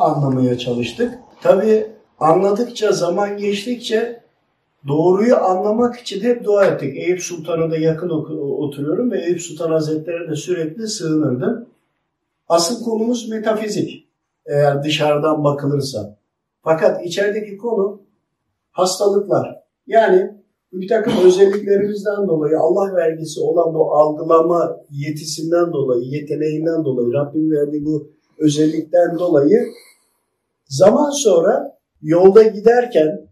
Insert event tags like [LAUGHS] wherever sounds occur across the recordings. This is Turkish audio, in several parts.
anlamaya çalıştık. Tabii anladıkça, zaman geçtikçe doğruyu anlamak için hep dua ettik. Eyüp Sultan'a da yakın oturuyorum ve Eyüp Sultan Hazretleri'ne de sürekli sığınırdım. Asıl konumuz metafizik eğer dışarıdan bakılırsa. Fakat içerideki konu hastalıklar. Yani bir takım özelliklerimizden dolayı Allah vergisi olan bu algılama yetisinden dolayı, yeteneğinden dolayı, Rabbim verdiği bu özellikten dolayı zaman sonra yolda giderken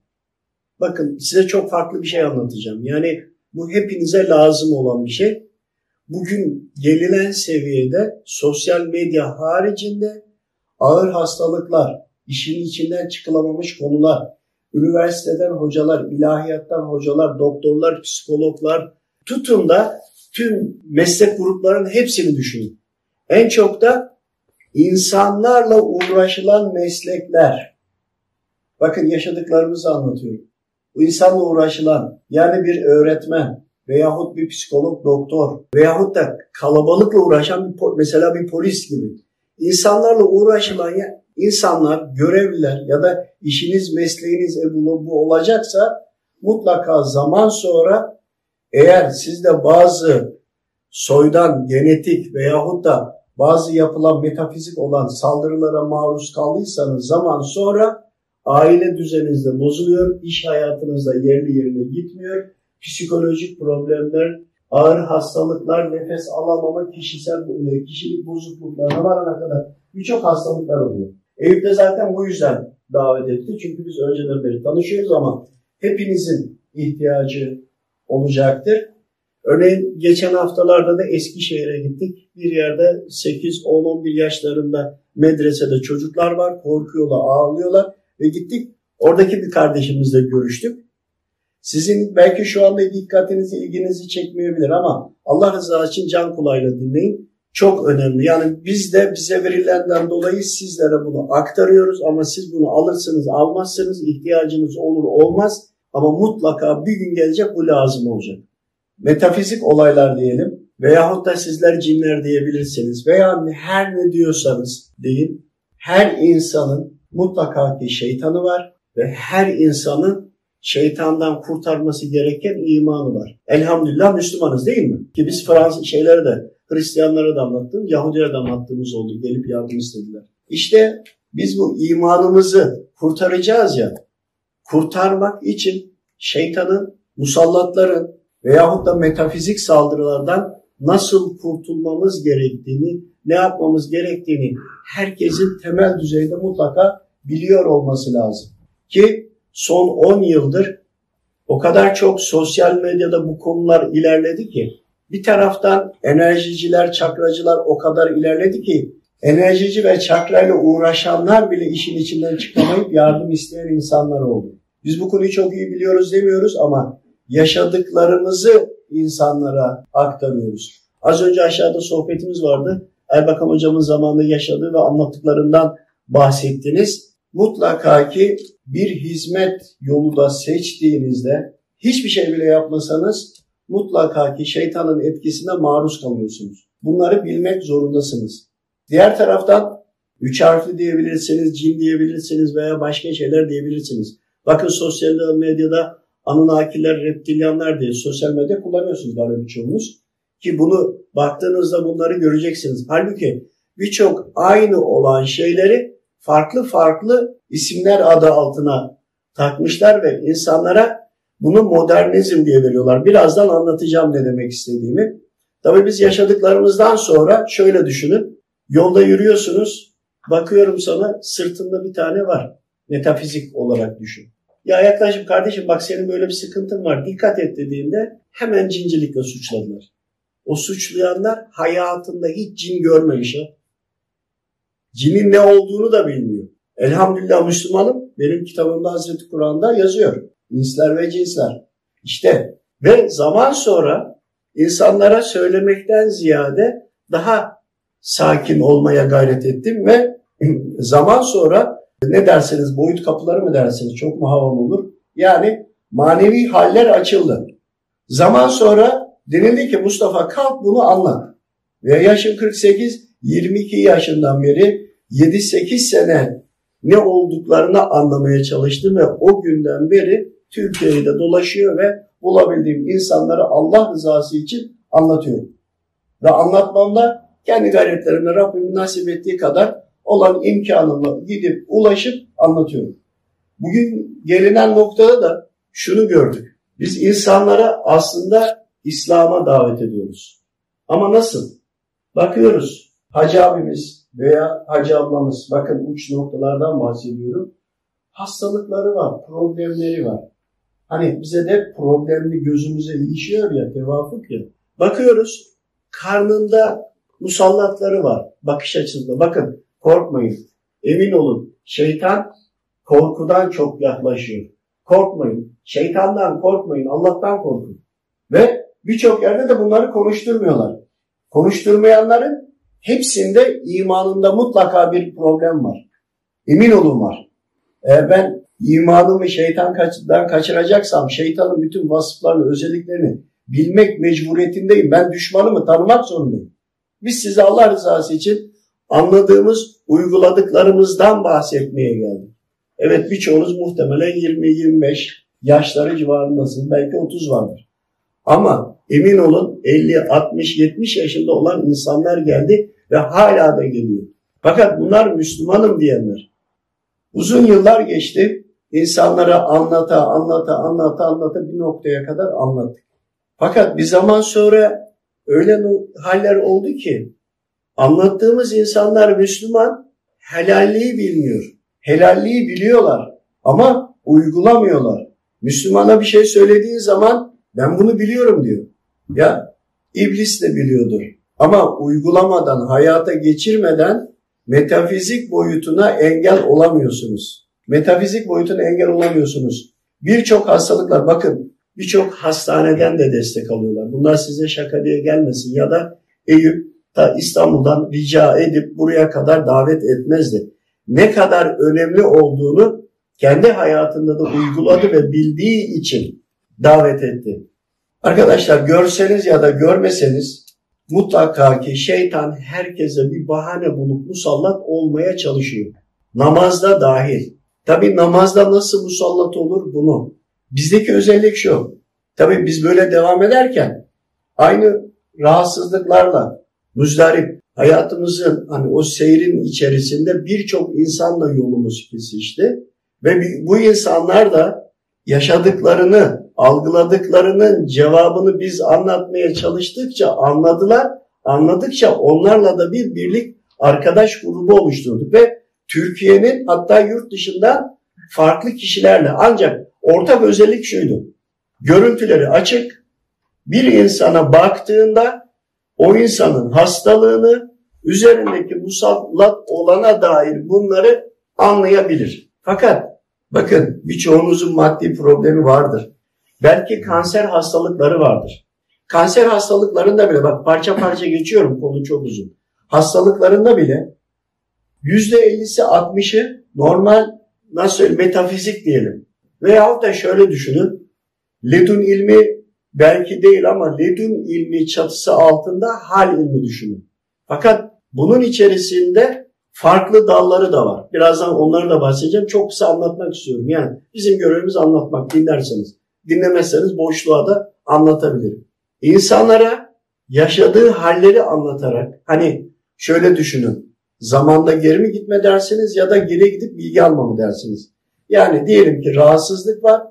bakın size çok farklı bir şey anlatacağım. Yani bu hepinize lazım olan bir şey. Bugün gelinen seviyede sosyal medya haricinde ağır hastalıklar, işin içinden çıkılamamış konular, üniversiteden hocalar, ilahiyattan hocalar, doktorlar, psikologlar tutun da tüm meslek gruplarının hepsini düşünün. En çok da insanlarla uğraşılan meslekler. Bakın yaşadıklarımızı anlatıyorum. Bu insanla uğraşılan yani bir öğretmen veyahut bir psikolog, doktor veyahut da kalabalıkla uğraşan bir, mesela bir polis gibi insanlarla uğraşılan insanlar, görevliler ya da işiniz, mesleğiniz e, bu, bu olacaksa mutlaka zaman sonra eğer sizde bazı soydan, genetik veyahut da bazı yapılan metafizik olan saldırılara maruz kaldıysanız zaman sonra aile düzeninizde bozuluyor, iş hayatınızda yerli yerine gitmiyor, psikolojik problemler, ağır hastalıklar, nefes alamama, kişisel e, kişilik bozukluklarına varana kadar birçok hastalıklar oluyor. Eyüp de zaten bu yüzden davet etti. Çünkü biz önceden beri tanışıyoruz ama hepinizin ihtiyacı olacaktır. Örneğin geçen haftalarda da Eskişehir'e gittik. Bir yerde 8, 10, 11 yaşlarında medresede çocuklar var. Korkuyorlar, ağlıyorlar ve gittik. Oradaki bir kardeşimizle görüştük. Sizin belki şu anda dikkatinizi, ilginizi çekmeyebilir ama Allah rızası için can kulağıyla dinleyin çok önemli. Yani biz de bize verilenden dolayı sizlere bunu aktarıyoruz ama siz bunu alırsınız almazsınız ihtiyacınız olur olmaz ama mutlaka bir gün gelecek bu lazım olacak. Metafizik olaylar diyelim veyahut da sizler cinler diyebilirsiniz veya her ne diyorsanız deyin. Her insanın mutlaka ki şeytanı var ve her insanın şeytandan kurtarması gereken imanı var. Elhamdülillah Müslümanız değil mi? Ki biz Fransız şeyleri de Hristiyanlara da anlattım, Yahudilere de anlattığımız oldu. Gelip yardım istediler. İşte biz bu imanımızı kurtaracağız ya, kurtarmak için şeytanın, musallatların veyahut da metafizik saldırılardan nasıl kurtulmamız gerektiğini, ne yapmamız gerektiğini herkesin temel düzeyde mutlaka biliyor olması lazım. Ki son 10 yıldır o kadar çok sosyal medyada bu konular ilerledi ki bir taraftan enerjiciler, çakracılar o kadar ilerledi ki enerjici ve çakrayla uğraşanlar bile işin içinden çıkamayıp yardım isteyen insanlar oldu. Biz bu konuyu çok iyi biliyoruz demiyoruz ama yaşadıklarımızı insanlara aktarıyoruz. Az önce aşağıda sohbetimiz vardı. Erbakan hocamın zamanında yaşadığı ve anlattıklarından bahsettiniz. Mutlaka ki bir hizmet yolu da seçtiğinizde hiçbir şey bile yapmasanız mutlaka ki şeytanın etkisine maruz kalıyorsunuz. Bunları bilmek zorundasınız. Diğer taraftan üç harfli diyebilirsiniz, cin diyebilirsiniz veya başka şeyler diyebilirsiniz. Bakın sosyal medyada Anunnakiler, reptilyanlar diye sosyal medya kullanıyorsunuz galiba birçoğunuz. Ki bunu baktığınızda bunları göreceksiniz. Halbuki birçok aynı olan şeyleri farklı farklı isimler adı altına takmışlar ve insanlara bunu modernizm diye veriyorlar. Birazdan anlatacağım ne demek istediğimi. Tabii biz yaşadıklarımızdan sonra şöyle düşünün. Yolda yürüyorsunuz. Bakıyorum sana sırtında bir tane var. Metafizik olarak düşün. Ya yaklaşıp kardeşim bak senin böyle bir sıkıntın var. Dikkat et dediğinde hemen cincilikle suçladılar. O suçlayanlar hayatında hiç cin görmemiş ha. Cinin ne olduğunu da bilmiyor. Elhamdülillah Müslümanım. Benim kitabımda Hazreti Kur'an'da yazıyor. İnsler ve cinsler. İşte ve zaman sonra insanlara söylemekten ziyade daha sakin olmaya gayret ettim ve [LAUGHS] zaman sonra ne derseniz boyut kapıları mı dersiniz çok mu havalı olur? Yani manevi haller açıldı. Zaman sonra denildi ki Mustafa kalk bunu anlat. Ve yaşım 48, 22 yaşından beri 7-8 sene ne olduklarını anlamaya çalıştım ve o günden beri Türkiye'yi de dolaşıyor ve bulabildiğim insanlara Allah rızası için anlatıyorum. Ve anlatmamda kendi gayretlerimle Rabbimin nasip ettiği kadar olan imkanımla gidip ulaşıp anlatıyorum. Bugün gelinen noktada da şunu gördük. Biz insanlara aslında İslam'a davet ediyoruz. Ama nasıl? Bakıyoruz. Hacı abimiz veya hacı ablamız, bakın uç noktalardan bahsediyorum. Hastalıkları var, problemleri var. Hani bize de problemli gözümüze ilişiyor ya, tevafuk ya. Bakıyoruz, karnında musallatları var bakış açısında. Bakın korkmayın, emin olun şeytan korkudan çok yaklaşıyor. Korkmayın, şeytandan korkmayın, Allah'tan korkun. Ve birçok yerde de bunları konuşturmuyorlar. Konuşturmayanların hepsinde imanında mutlaka bir problem var. Emin olun var. Eğer ben imanımı şeytandan kaçıracaksam şeytanın bütün vasıflarını, özelliklerini bilmek mecburiyetindeyim. Ben düşmanımı tanımak zorundayım. Biz size Allah rızası için anladığımız, uyguladıklarımızdan bahsetmeye geldik. Evet birçoğunuz muhtemelen 20-25 yaşları civarındasınız. Belki 30 vardır. Ama emin olun 50, 60, 70 yaşında olan insanlar geldi ve hala da geliyor. Fakat bunlar Müslümanım diyenler. Uzun yıllar geçti. İnsanlara anlata, anlata, anlata, anlata bir noktaya kadar anlattık. Fakat bir zaman sonra öyle haller oldu ki anlattığımız insanlar Müslüman helalliği bilmiyor. Helalliği biliyorlar ama uygulamıyorlar. Müslümana bir şey söylediği zaman ben bunu biliyorum diyor. Ya iblis de biliyordur. Ama uygulamadan, hayata geçirmeden metafizik boyutuna engel olamıyorsunuz. Metafizik boyutuna engel olamıyorsunuz. Birçok hastalıklar bakın birçok hastaneden de destek alıyorlar. Bunlar size şaka diye gelmesin ya da Eyüp ta İstanbul'dan rica edip buraya kadar davet etmezdi. Ne kadar önemli olduğunu kendi hayatında da uyguladı ve bildiği için davet etti. Arkadaşlar görseniz ya da görmeseniz mutlaka ki şeytan herkese bir bahane bulup musallat olmaya çalışıyor. Namazda dahil. Tabi namazda nasıl musallat olur bunu. Bizdeki özellik şu. Tabi biz böyle devam ederken aynı rahatsızlıklarla müzdarip hayatımızın hani o seyrin içerisinde birçok insanla yolumuz kesişti. Ve bu insanlar da yaşadıklarını, algıladıklarının cevabını biz anlatmaya çalıştıkça anladılar. Anladıkça onlarla da bir birlik arkadaş grubu oluşturduk ve Türkiye'nin hatta yurt dışında farklı kişilerle ancak ortak özellik şuydu. Görüntüleri açık. Bir insana baktığında o insanın hastalığını üzerindeki musallat olana dair bunları anlayabilir. Fakat bakın birçoğunuzun maddi problemi vardır. Belki kanser hastalıkları vardır. Kanser hastalıklarında bile bak parça parça geçiyorum konu çok uzun. Hastalıklarında bile yüzde ellisi 60'ı normal nasıl metafizik diyelim. Veyahut da şöyle düşünün. Ledun ilmi belki değil ama ledun ilmi çatısı altında hal ilmi düşünün. Fakat bunun içerisinde farklı dalları da var. Birazdan onları da bahsedeceğim. Çok kısa anlatmak istiyorum. Yani bizim görevimiz anlatmak dinlerseniz. Dinlemezseniz boşluğa da anlatabilirim. İnsanlara yaşadığı halleri anlatarak hani şöyle düşünün. Zamanda geri mi gitme dersiniz ya da geri gidip bilgi alma mı dersiniz? Yani diyelim ki rahatsızlık var.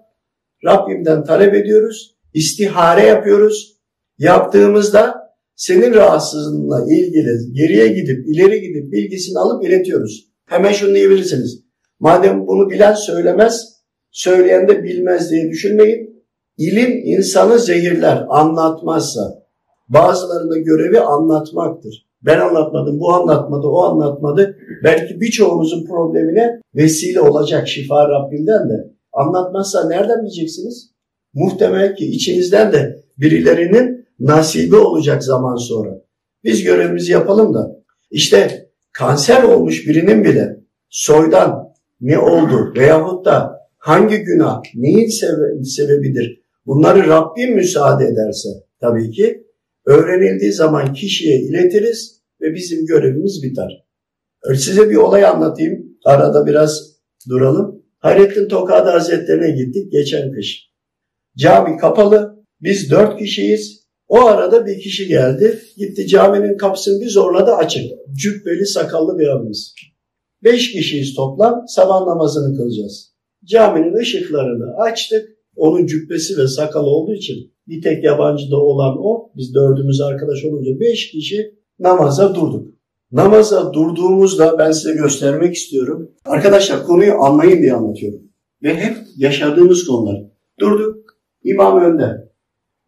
Rabbimden talep ediyoruz. İstihare yapıyoruz. Yaptığımızda senin rahatsızlığınla ilgili geriye gidip ileri gidip bilgisini alıp iletiyoruz. Hemen şunu diyebilirsiniz. Madem bunu bilen söylemez, söyleyen de bilmez diye düşünmeyin. İlim insanı zehirler, anlatmazsa. Bazılarının görevi anlatmaktır. Ben anlatmadım, bu anlatmadı, o anlatmadı. Belki birçoğunuzun problemine vesile olacak şifa Rabbimden de. Anlatmazsa nereden bileceksiniz? Muhtemel ki içinizden de birilerinin nasibi olacak zaman sonra. Biz görevimizi yapalım da işte kanser olmuş birinin bile soydan ne oldu veyahut da hangi günah neyin sebebidir bunları Rabbim müsaade ederse tabii ki öğrenildiği zaman kişiye iletiriz ve bizim görevimiz biter. Size bir olay anlatayım. Arada biraz duralım. Hayrettin Tokadi Hazretlerine gittik geçen kış. Cami kapalı. Biz dört kişiyiz. O arada bir kişi geldi. Gitti caminin kapısını bir zorladı açık. Cübbeli sakallı bir abimiz. Beş kişiyiz toplam. Sabah namazını kılacağız. Caminin ışıklarını açtık. Onun cübbesi ve sakalı olduğu için bir tek yabancı da olan o. Biz dördümüz arkadaş olunca beş kişi namaza durduk. Namaza durduğumuzda ben size göstermek istiyorum. Arkadaşlar konuyu anlayın diye anlatıyorum. Ve hep yaşadığımız konular. Durduk. İmam önde.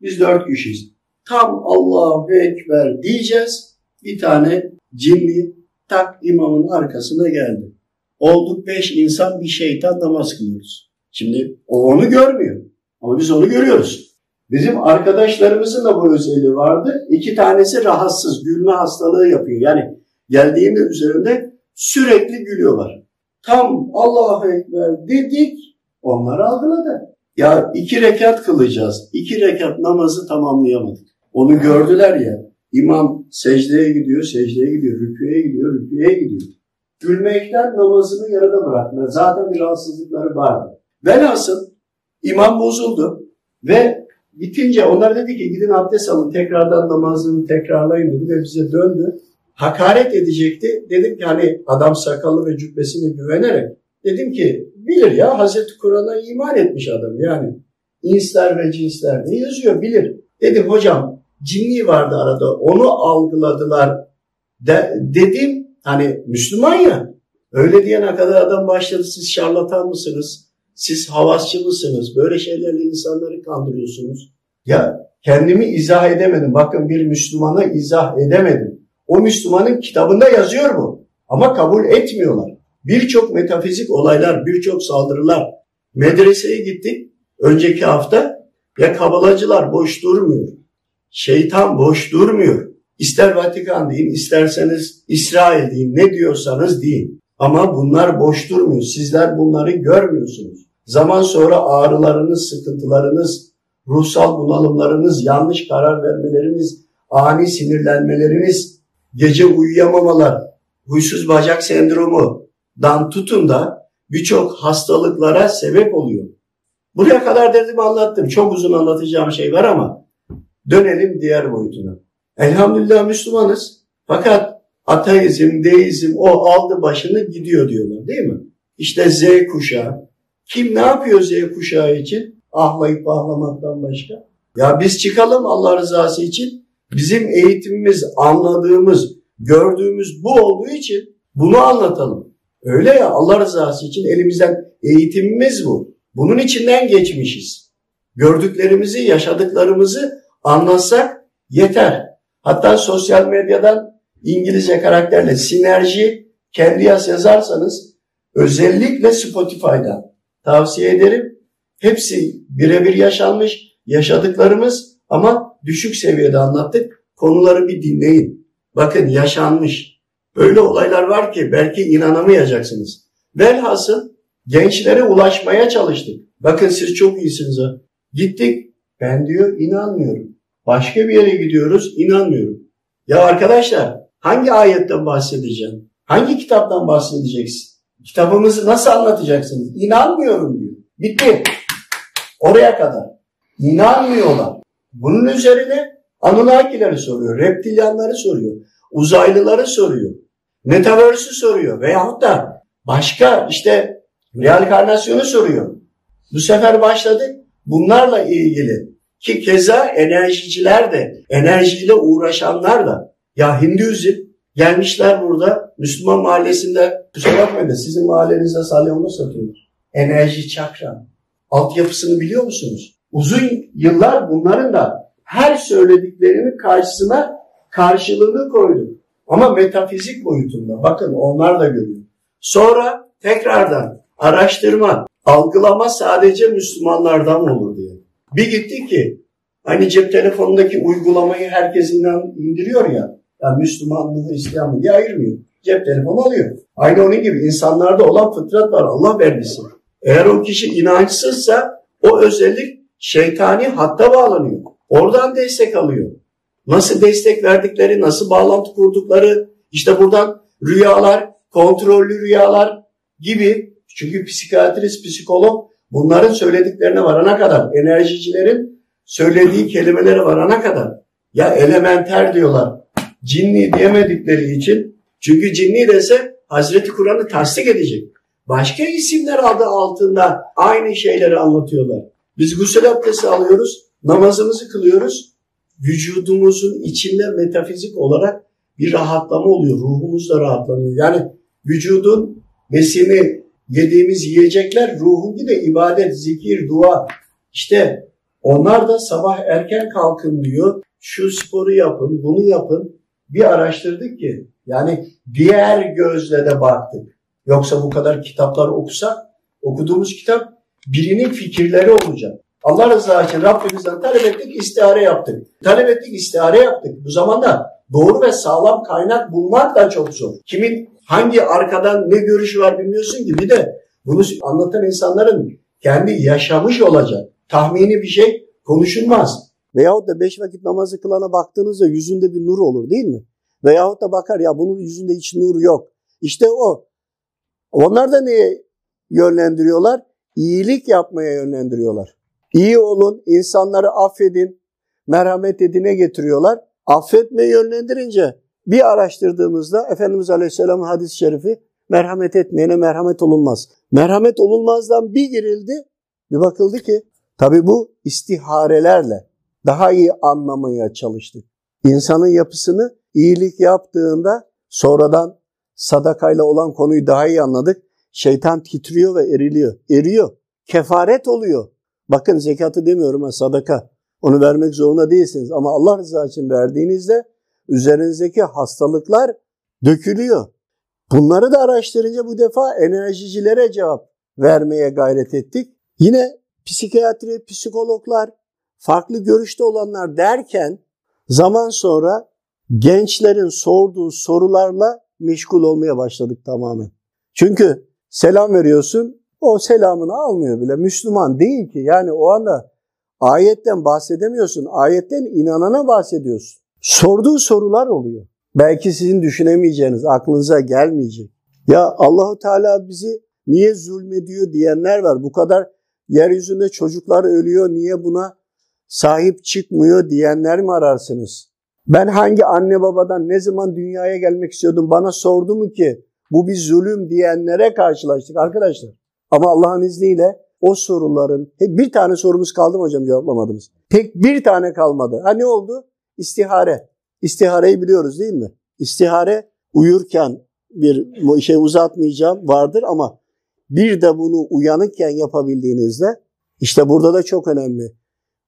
Biz dört kişiyiz. Tam Allahu Ekber diyeceğiz. Bir tane cinli tak imamın arkasına geldi. Olduk beş insan bir şeytan namaz kılıyoruz. Şimdi o onu görmüyor. Ama biz onu görüyoruz. Bizim arkadaşlarımızın da bu özelliği vardı. İki tanesi rahatsız, gülme hastalığı yapıyor. Yani geldiğinde üzerinde sürekli gülüyorlar. Tam Allahu Ekber dedik, onlar algıladı. Ya iki rekat kılacağız. İki rekat namazı tamamlayamadık. Onu gördüler ya. İmam secdeye gidiyor, secdeye gidiyor, rüküye gidiyor, rüküye gidiyor. Gülmekten namazını yarıda bırakma. Zaten bir rahatsızlıkları vardı. Velhasıl imam bozuldu ve bitince onlar dedi ki gidin abdest alın tekrardan namazını tekrarlayın dedi ve bize döndü. Hakaret edecekti. Dedim ki hani adam sakallı ve cübbesine güvenerek dedim ki bilir ya Hazreti Kur'an'a iman etmiş adam. Yani. İnsler ve cinsler ne yazıyor bilir. Dedim hocam cinni vardı arada onu algıladılar de, dedim. Hani Müslüman ya öyle diyene kadar adam başladı siz şarlatan mısınız? Siz havasçı mısınız? Böyle şeylerle insanları kandırıyorsunuz. Ya kendimi izah edemedim. Bakın bir Müslümana izah edemedim. O Müslümanın kitabında yazıyor bu. Ama kabul etmiyorlar birçok metafizik olaylar birçok saldırılar medreseye gittik önceki hafta ya kabalacılar boş durmuyor Şeytan boş durmuyor. İster Vatikan deyin, isterseniz İsrail deyin, ne diyorsanız deyin. Ama bunlar boş durmuyor. Sizler bunları görmüyorsunuz. Zaman sonra ağrılarınız, sıkıntılarınız, ruhsal bunalımlarınız, yanlış karar vermeleriniz, ani sinirlenmeleriniz, gece uyuyamamalar, huysuz bacak sendromu dan tutun da birçok hastalıklara sebep oluyor. Buraya kadar derdimi anlattım. Çok uzun anlatacağım şey var ama Dönelim diğer boyutuna. Elhamdülillah Müslümanız. Fakat ateizm, deizm o aldı başını gidiyor diyorlar değil mi? İşte Z kuşağı. Kim ne yapıyor Z kuşağı için? Ahlayıp ahlamaktan başka. Ya biz çıkalım Allah rızası için. Bizim eğitimimiz, anladığımız, gördüğümüz bu olduğu için bunu anlatalım. Öyle ya Allah rızası için elimizden eğitimimiz bu. Bunun içinden geçmişiz. Gördüklerimizi, yaşadıklarımızı anlatsak yeter. Hatta sosyal medyadan İngilizce karakterle sinerji kendi yaz yazarsanız özellikle Spotify'dan tavsiye ederim. Hepsi birebir yaşanmış yaşadıklarımız ama düşük seviyede anlattık. Konuları bir dinleyin. Bakın yaşanmış. Öyle olaylar var ki belki inanamayacaksınız. Velhasıl gençlere ulaşmaya çalıştık. Bakın siz çok iyisiniz. Gittik. Ben diyor inanmıyorum. Başka bir yere gidiyoruz, inanmıyorum. Ya arkadaşlar hangi ayetten bahsedeceğim? Hangi kitaptan bahsedeceksin? Kitabımızı nasıl anlatacaksınız? İnanmıyorum diyor. Bitti. Oraya kadar. İnanmıyorlar. Bunun üzerine Anunnakileri soruyor, reptilyanları soruyor, uzaylıları soruyor, metaverse'ü soruyor veyahut da başka işte reenkarnasyonu soruyor. Bu sefer başladık bunlarla ilgili ki keza enerjiciler de, enerjiyle uğraşanlar da. Ya Hinduizm gelmişler burada Müslüman mahallesinde kusura bakmayın da sizin mahallenizde salyonu satıyorlar. Enerji çakra. Altyapısını biliyor musunuz? Uzun yıllar bunların da her söylediklerinin karşısına karşılığını koydu. Ama metafizik boyutunda. Bakın onlar da görüyor. Sonra tekrardan araştırma, algılama sadece Müslümanlardan olur diye. Bir gitti ki hani cep telefonundaki uygulamayı herkes inan indiriyor ya. Yani Müslümanlığı, İslam'ı diye ayırmıyor. Cep telefonu alıyor. Aynı onun gibi insanlarda olan fıtrat var. Allah verdisi. Eğer o kişi inançsızsa o özellik şeytani hatta bağlanıyor. Oradan destek alıyor. Nasıl destek verdikleri, nasıl bağlantı kurdukları, işte buradan rüyalar, kontrollü rüyalar gibi Çünkü psikiyatrist, psikolog bunların söylediklerine varana kadar, enerjicilerin söylediği kelimelere varana kadar ya elementer diyorlar. Cinni diyemedikleri için çünkü cinni dese Hazreti Kur'an'ı tasdik edecek. Başka isimler adı altında aynı şeyleri anlatıyorlar. Biz gusül abdesti alıyoruz, namazımızı kılıyoruz. Vücudumuzun içinde metafizik olarak bir rahatlama oluyor. Ruhumuz da rahatlanıyor. Yani vücudun besini, yediğimiz yiyecekler ruhun gibi ibadet, zikir, dua. İşte onlar da sabah erken kalkın diyor. Şu sporu yapın, bunu yapın. Bir araştırdık ki yani diğer gözle de baktık. Yoksa bu kadar kitaplar okusak okuduğumuz kitap birinin fikirleri olacak. Allah rızası için Rabbimizden talep ettik, istihare yaptık. Talep ettik, istihare yaptık. Bu zamanda doğru ve sağlam kaynak bulmak da çok zor. Kimin hangi arkadan ne görüşü var bilmiyorsun ki. Bir de bunu anlatan insanların kendi yaşamış olacak. Tahmini bir şey konuşulmaz. Veyahut da beş vakit namazı kılana baktığınızda yüzünde bir nur olur değil mi? Veyahut da bakar ya bunun yüzünde hiç nur yok. İşte o. Onlar da neye yönlendiriyorlar? İyilik yapmaya yönlendiriyorlar. İyi olun, insanları affedin, merhamet edine getiriyorlar. Affetme yönlendirince bir araştırdığımızda Efendimiz Aleyhisselam'ın hadis-i şerifi merhamet etmeyene merhamet olunmaz. Merhamet olunmazdan bir girildi, bir bakıldı ki tabi bu istiharelerle daha iyi anlamaya çalıştık. İnsanın yapısını iyilik yaptığında sonradan sadakayla olan konuyu daha iyi anladık. Şeytan titriyor ve eriliyor. Eriyor. Kefaret oluyor. Bakın zekatı demiyorum ha sadaka. Onu vermek zorunda değilsiniz ama Allah rızası için verdiğinizde üzerinizdeki hastalıklar dökülüyor. Bunları da araştırınca bu defa enerjicilere cevap vermeye gayret ettik. Yine psikiyatri, psikologlar, farklı görüşte olanlar derken zaman sonra gençlerin sorduğu sorularla meşgul olmaya başladık tamamen. Çünkü selam veriyorsun, o selamını almıyor bile. Müslüman değil ki. Yani o anda ayetten bahsedemiyorsun. Ayetten inanana bahsediyorsun. Sorduğu sorular oluyor. Belki sizin düşünemeyeceğiniz, aklınıza gelmeyecek. Ya Allahu Teala bizi niye zulmediyor diyenler var. Bu kadar yeryüzünde çocuklar ölüyor, niye buna sahip çıkmıyor diyenler mi ararsınız? Ben hangi anne babadan ne zaman dünyaya gelmek istiyordum bana sordu mu ki bu bir zulüm diyenlere karşılaştık arkadaşlar. Ama Allah'ın izniyle o soruların bir tane sorumuz kaldı mı hocam cevaplamadığımız? Tek bir tane kalmadı. Ha ne oldu? İstihare. İstihareyi biliyoruz değil mi? İstihare uyurken bir şey uzatmayacağım vardır ama bir de bunu uyanıkken yapabildiğinizde işte burada da çok önemli.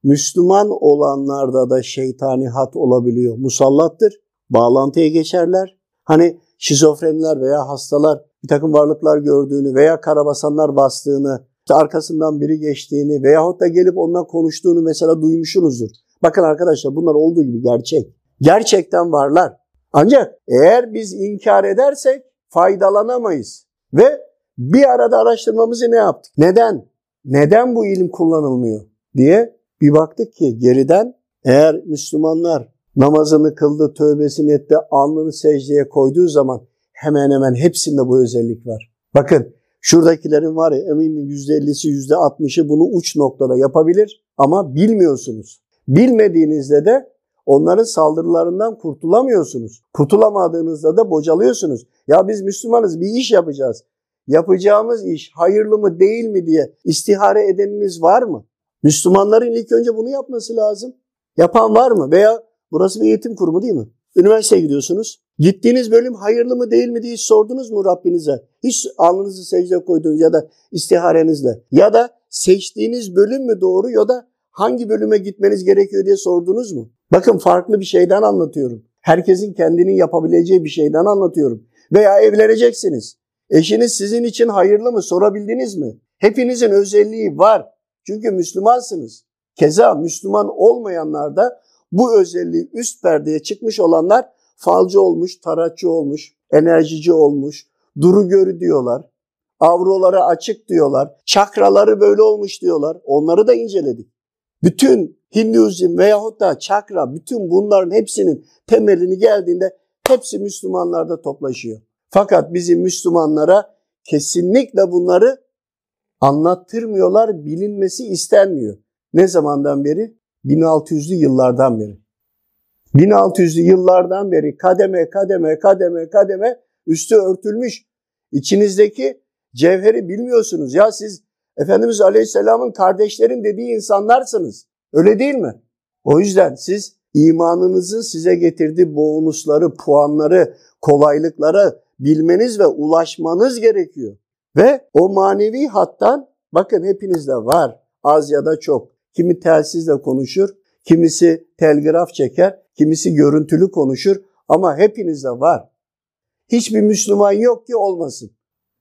Müslüman olanlarda da şeytani hat olabiliyor. Musallattır. Bağlantıya geçerler. Hani şizofrenler veya hastalar bir takım varlıklar gördüğünü veya karabasanlar bastığını, arkasından biri geçtiğini veyahut da gelip onunla konuştuğunu mesela duymuşsunuzdur. Bakın arkadaşlar bunlar olduğu gibi gerçek. Gerçekten varlar. Ancak eğer biz inkar edersek faydalanamayız. Ve bir arada araştırmamızı ne yaptık? Neden? Neden bu ilim kullanılmıyor diye bir baktık ki geriden eğer Müslümanlar namazını kıldı, tövbesini etti, alnını secdeye koyduğu zaman hemen hemen hepsinde bu özellik var. Bakın şuradakilerin var ya eminim %50'si %60'ı bunu uç noktada yapabilir ama bilmiyorsunuz. Bilmediğinizde de onların saldırılarından kurtulamıyorsunuz. Kurtulamadığınızda da bocalıyorsunuz. Ya biz Müslümanız bir iş yapacağız. Yapacağımız iş hayırlı mı değil mi diye istihare edeniniz var mı? Müslümanların ilk önce bunu yapması lazım. Yapan var mı? Veya burası bir eğitim kurumu değil mi? Üniversiteye gidiyorsunuz. Gittiğiniz bölüm hayırlı mı değil mi diye sordunuz mu Rabbinize? Hiç alnınızı secdeye koydunuz ya da istiharenizle. Ya da seçtiğiniz bölüm mü doğru ya da hangi bölüme gitmeniz gerekiyor diye sordunuz mu? Bakın farklı bir şeyden anlatıyorum. Herkesin kendinin yapabileceği bir şeyden anlatıyorum. Veya evleneceksiniz. Eşiniz sizin için hayırlı mı sorabildiniz mi? Hepinizin özelliği var. Çünkü Müslümansınız. Keza Müslüman olmayanlar da bu özelliği üst perdeye çıkmış olanlar falcı olmuş, taratçı olmuş, enerjici olmuş, duru görü diyorlar. Avroları açık diyorlar. Çakraları böyle olmuş diyorlar. Onları da inceledik. Bütün Hinduizm veyahut da çakra, bütün bunların hepsinin temelini geldiğinde hepsi Müslümanlarda toplaşıyor. Fakat bizim Müslümanlara kesinlikle bunları anlattırmıyorlar, bilinmesi istenmiyor. Ne zamandan beri? 1600'lü yıllardan beri. 1600'lü yıllardan beri kademe kademe kademe kademe üstü örtülmüş. İçinizdeki cevheri bilmiyorsunuz. Ya siz Efendimiz Aleyhisselam'ın kardeşlerin dediği insanlarsınız. Öyle değil mi? O yüzden siz imanınızın size getirdiği bonusları, puanları, kolaylıkları bilmeniz ve ulaşmanız gerekiyor. Ve o manevi hattan bakın hepinizde var. Az ya da çok. Kimi telsizle konuşur, kimisi telgraf çeker, kimisi görüntülü konuşur ama hepinizde var. Hiçbir Müslüman yok ki olmasın.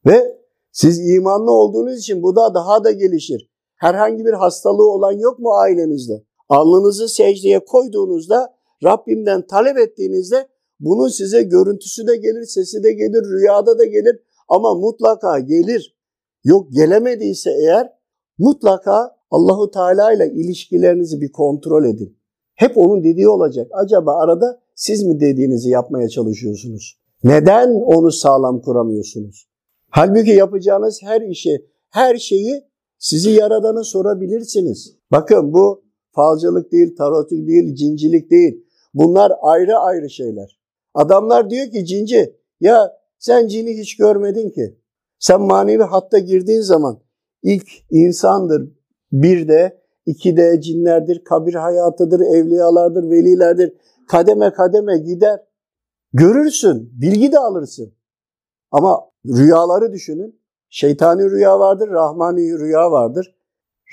Ve siz imanlı olduğunuz için bu da daha da gelişir. Herhangi bir hastalığı olan yok mu ailenizde? Alnınızı secdeye koyduğunuzda, Rabbimden talep ettiğinizde bunun size görüntüsü de gelir, sesi de gelir, rüyada da gelir ama mutlaka gelir. Yok gelemediyse eğer mutlaka Allahu Teala ile ilişkilerinizi bir kontrol edin. Hep onun dediği olacak. Acaba arada siz mi dediğinizi yapmaya çalışıyorsunuz? Neden onu sağlam kuramıyorsunuz? Halbuki yapacağınız her işi, her şeyi sizi yaradana sorabilirsiniz. Bakın bu falcılık değil, tarotluk değil, cincilik değil. Bunlar ayrı ayrı şeyler. Adamlar diyor ki cinci, ya sen cini hiç görmedin ki. Sen manevi hatta girdiğin zaman ilk insandır, bir de, iki de cinlerdir, kabir hayatıdır, evliyalardır, velilerdir. Kademe kademe gider. Görürsün, bilgi de alırsın. Ama rüyaları düşünün. Şeytani rüya vardır, rahmani rüya vardır.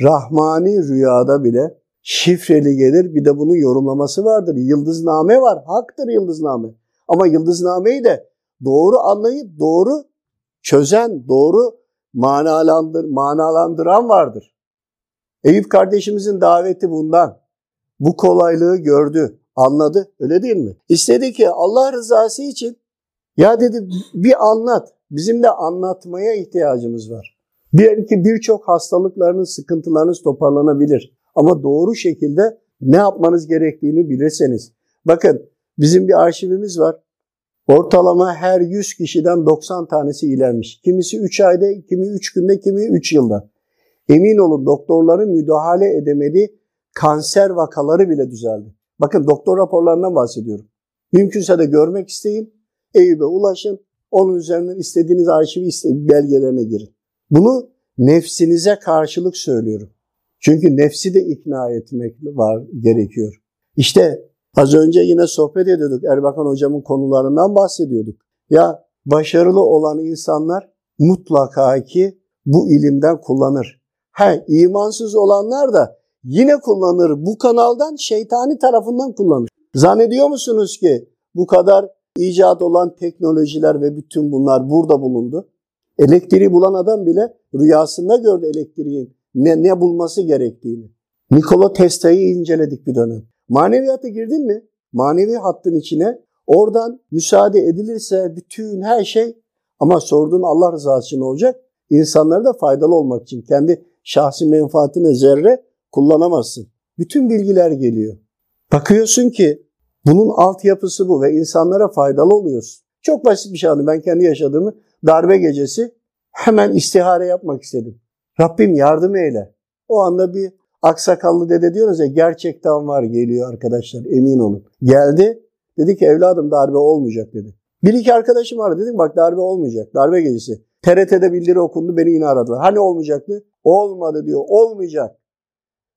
Rahmani rüyada bile şifreli gelir bir de bunun yorumlaması vardır. Yıldızname var, haktır yıldızname. Ama yıldıznameyi de doğru anlayıp doğru çözen, doğru manalandır, manalandıran vardır. Eyüp kardeşimizin daveti bundan. Bu kolaylığı gördü, anladı. Öyle değil mi? İstedi ki Allah rızası için ya dedi bir anlat. Bizim de anlatmaya ihtiyacımız var. Belki birçok hastalıklarınız, sıkıntılarınız toparlanabilir. Ama doğru şekilde ne yapmanız gerektiğini bilirseniz. Bakın bizim bir arşivimiz var. Ortalama her 100 kişiden 90 tanesi iyilenmiş. Kimisi 3 ayda, kimi 3 günde, kimi 3 yılda. Emin olun doktorların müdahale edemediği kanser vakaları bile düzeldi. Bakın doktor raporlarından bahsediyorum. Mümkünse de görmek isteyin. Eyüp'e ulaşın. Onun üzerinden istediğiniz arşivi belgelerine girin. Bunu nefsinize karşılık söylüyorum. Çünkü nefsi de ikna etmek var gerekiyor. İşte az önce yine sohbet ediyorduk. Erbakan hocamın konularından bahsediyorduk. Ya başarılı olan insanlar mutlaka ki bu ilimden kullanır. He, imansız olanlar da yine kullanır. Bu kanaldan şeytani tarafından kullanır. Zannediyor musunuz ki bu kadar icat olan teknolojiler ve bütün bunlar burada bulundu? Elektriği bulan adam bile rüyasında gördü elektriğin ne, ne bulması gerektiğini. Nikola Tesla'yı inceledik bir dönem. Maneviyata girdin mi? Manevi hattın içine oradan müsaade edilirse bütün her şey ama sorduğun Allah rızası için olacak. İnsanlara da faydalı olmak için kendi şahsi menfaatine zerre kullanamazsın. Bütün bilgiler geliyor. Bakıyorsun ki bunun altyapısı bu ve insanlara faydalı oluyorsun. Çok basit bir şey anladım. Ben kendi yaşadığımı darbe gecesi hemen istihare yapmak istedim. Rabbim yardım eyle. O anda bir aksakallı dede diyoruz ya gerçekten var geliyor arkadaşlar emin olun. Geldi dedi ki evladım darbe olmayacak dedi. Bir iki arkadaşım var dedim bak darbe olmayacak darbe gecesi. TRT'de bildiri okundu beni yine aradılar. Hani olmayacaktı? Olmadı diyor olmayacak.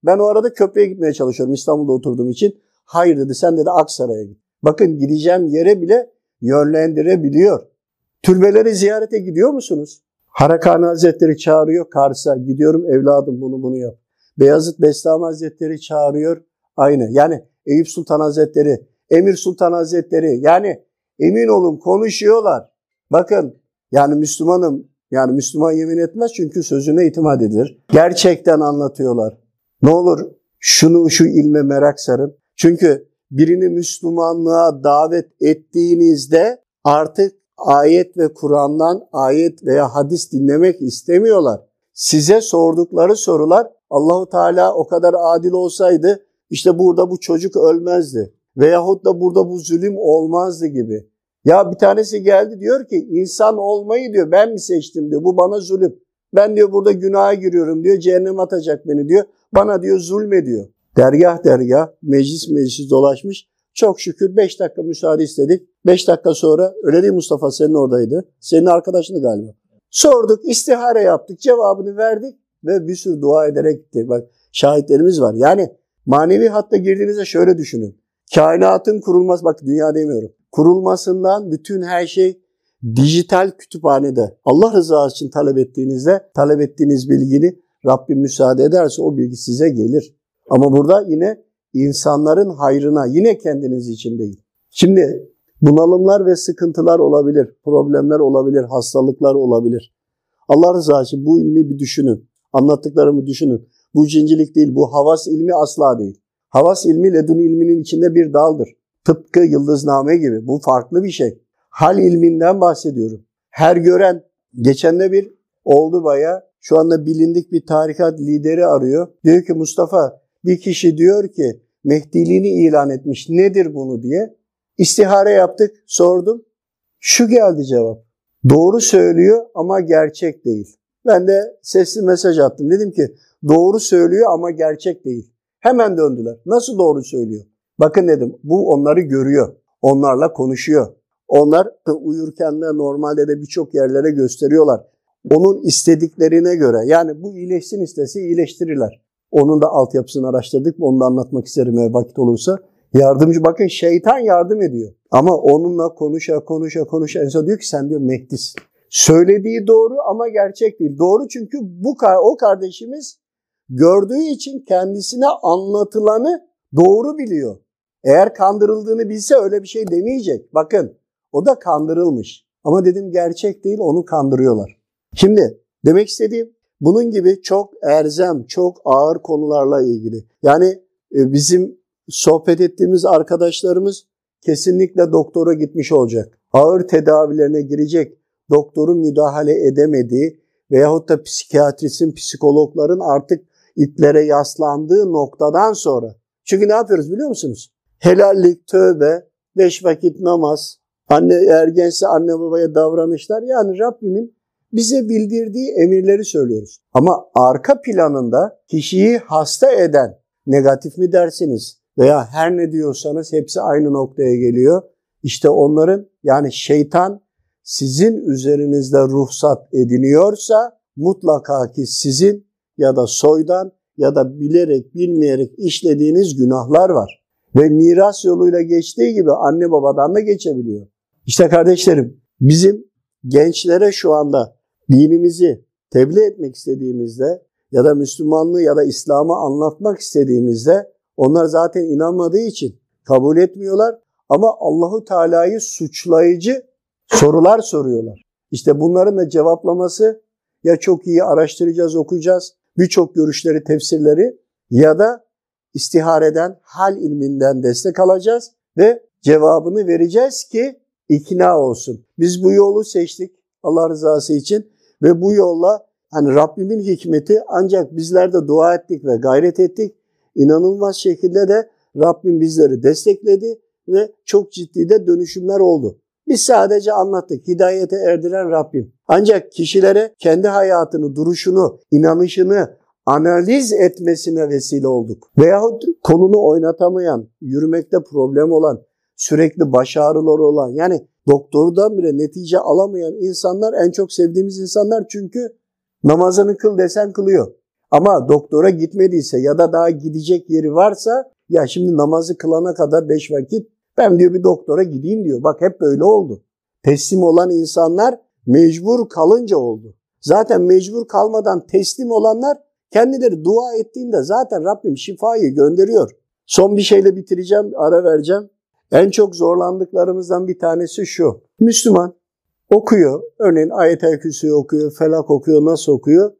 Ben o arada köprüye gitmeye çalışıyorum İstanbul'da oturduğum için. Hayır dedi sen dedi Aksaray'a git. Bakın gideceğim yere bile yönlendirebiliyor. Türbeleri ziyarete gidiyor musunuz? Harakani Hazretleri çağırıyor Kars'a. Gidiyorum evladım bunu bunu yap. Beyazıt Bestami Hazretleri çağırıyor. Aynı. Yani Eyüp Sultan Hazretleri, Emir Sultan Hazretleri. Yani emin olun konuşuyorlar. Bakın yani Müslümanım. Yani Müslüman yemin etmez çünkü sözüne itimat edilir. Gerçekten anlatıyorlar. Ne olur şunu şu ilme merak sarın. Çünkü birini Müslümanlığa davet ettiğinizde artık ayet ve Kur'an'dan ayet veya hadis dinlemek istemiyorlar. Size sordukları sorular Allahu Teala o kadar adil olsaydı işte burada bu çocuk ölmezdi. Veyahut da burada bu zulüm olmazdı gibi. Ya bir tanesi geldi diyor ki insan olmayı diyor ben mi seçtim diyor. Bu bana zulüm. Ben diyor burada günaha giriyorum diyor. Cehennem atacak beni diyor. Bana diyor zulme diyor. Dergah dergah meclis meclis dolaşmış. Çok şükür 5 dakika müsaade istedik. 5 dakika sonra öyle değil Mustafa senin oradaydı. Senin arkadaşını galiba. Sorduk, istihare yaptık, cevabını verdik ve bir sürü dua ederek gittik. Bak şahitlerimiz var. Yani manevi hatta girdiğinizde şöyle düşünün. Kainatın kurulması, bak dünya demiyorum. Kurulmasından bütün her şey dijital kütüphanede Allah rızası için talep ettiğinizde talep ettiğiniz bilgini Rabbim müsaade ederse o bilgi size gelir. Ama burada yine insanların hayrına yine kendiniz için değil. Şimdi bunalımlar ve sıkıntılar olabilir, problemler olabilir, hastalıklar olabilir. Allah rızası için bu ilmi bir düşünün. Anlattıklarımı düşünün. Bu cincilik değil, bu havas ilmi asla değil. Havas ilmi ledun ilminin içinde bir daldır. Tıpkı yıldızname gibi. Bu farklı bir şey. Hal ilminden bahsediyorum. Her gören, geçen de bir oldu baya, şu anda bilindik bir tarikat lideri arıyor. Diyor ki Mustafa bir kişi diyor ki Mehdiliğini ilan etmiş. Nedir bunu diye. İstihare yaptık, sordum. Şu geldi cevap. Doğru söylüyor ama gerçek değil. Ben de sesli mesaj attım. Dedim ki doğru söylüyor ama gerçek değil. Hemen döndüler. Nasıl doğru söylüyor? Bakın dedim bu onları görüyor. Onlarla konuşuyor. Onlar uyurken de normalde de birçok yerlere gösteriyorlar. Onun istediklerine göre yani bu iyileşsin istese iyileştirirler. Onun da altyapısını araştırdık. Onu da anlatmak isterim eğer vakit olursa. Yardımcı bakın şeytan yardım ediyor. Ama onunla konuşa konuşa konuşa en son diyor ki sen diyor Mehdi'sin. Söylediği doğru ama gerçek değil. Doğru çünkü bu o kardeşimiz gördüğü için kendisine anlatılanı doğru biliyor. Eğer kandırıldığını bilse öyle bir şey demeyecek. Bakın o da kandırılmış. Ama dedim gerçek değil onu kandırıyorlar. Şimdi demek istediğim bunun gibi çok erzem, çok ağır konularla ilgili. Yani e, bizim sohbet ettiğimiz arkadaşlarımız kesinlikle doktora gitmiş olacak. Ağır tedavilerine girecek, doktorun müdahale edemediği veyahut da psikiyatristin, psikologların artık iplere yaslandığı noktadan sonra. Çünkü ne yapıyoruz biliyor musunuz? Helallik, tövbe, beş vakit namaz, anne ergense anne babaya davranışlar yani Rabbimin bize bildirdiği emirleri söylüyoruz. Ama arka planında kişiyi hasta eden negatif mi dersiniz veya her ne diyorsanız hepsi aynı noktaya geliyor. İşte onların yani şeytan sizin üzerinizde ruhsat ediniyorsa mutlaka ki sizin ya da soydan ya da bilerek bilmeyerek işlediğiniz günahlar var. Ve miras yoluyla geçtiği gibi anne babadan da geçebiliyor. İşte kardeşlerim bizim gençlere şu anda dinimizi tebliğ etmek istediğimizde ya da Müslümanlığı ya da İslam'ı anlatmak istediğimizde onlar zaten inanmadığı için kabul etmiyorlar ama Allahu Teala'yı suçlayıcı sorular soruyorlar. İşte bunların da cevaplaması ya çok iyi araştıracağız, okuyacağız. Birçok görüşleri, tefsirleri ya da istihareden, hal ilminden destek alacağız ve cevabını vereceğiz ki ikna olsun. Biz bu yolu seçtik Allah rızası için ve bu yolla hani Rabbimin hikmeti ancak bizler de dua ettik ve gayret ettik. İnanılmaz şekilde de Rabbim bizleri destekledi ve çok ciddi de dönüşümler oldu. Biz sadece anlattık. Hidayete erdiren Rabbim. Ancak kişilere kendi hayatını, duruşunu, inanışını analiz etmesine vesile olduk. Veyahut kolunu oynatamayan, yürümekte problem olan, sürekli baş ağrıları olan yani doktordan bile netice alamayan insanlar en çok sevdiğimiz insanlar çünkü namazını kıl desen kılıyor. Ama doktora gitmediyse ya da daha gidecek yeri varsa ya şimdi namazı kılana kadar beş vakit ben diyor bir doktora gideyim diyor. Bak hep böyle oldu. Teslim olan insanlar mecbur kalınca oldu. Zaten mecbur kalmadan teslim olanlar kendileri dua ettiğinde zaten Rabbim şifayı gönderiyor. Son bir şeyle bitireceğim, ara vereceğim. En çok zorlandıklarımızdan bir tanesi şu. Müslüman okuyor. Örneğin ayet-el kürsüyü okuyor, felak okuyor, nasıl okuyor?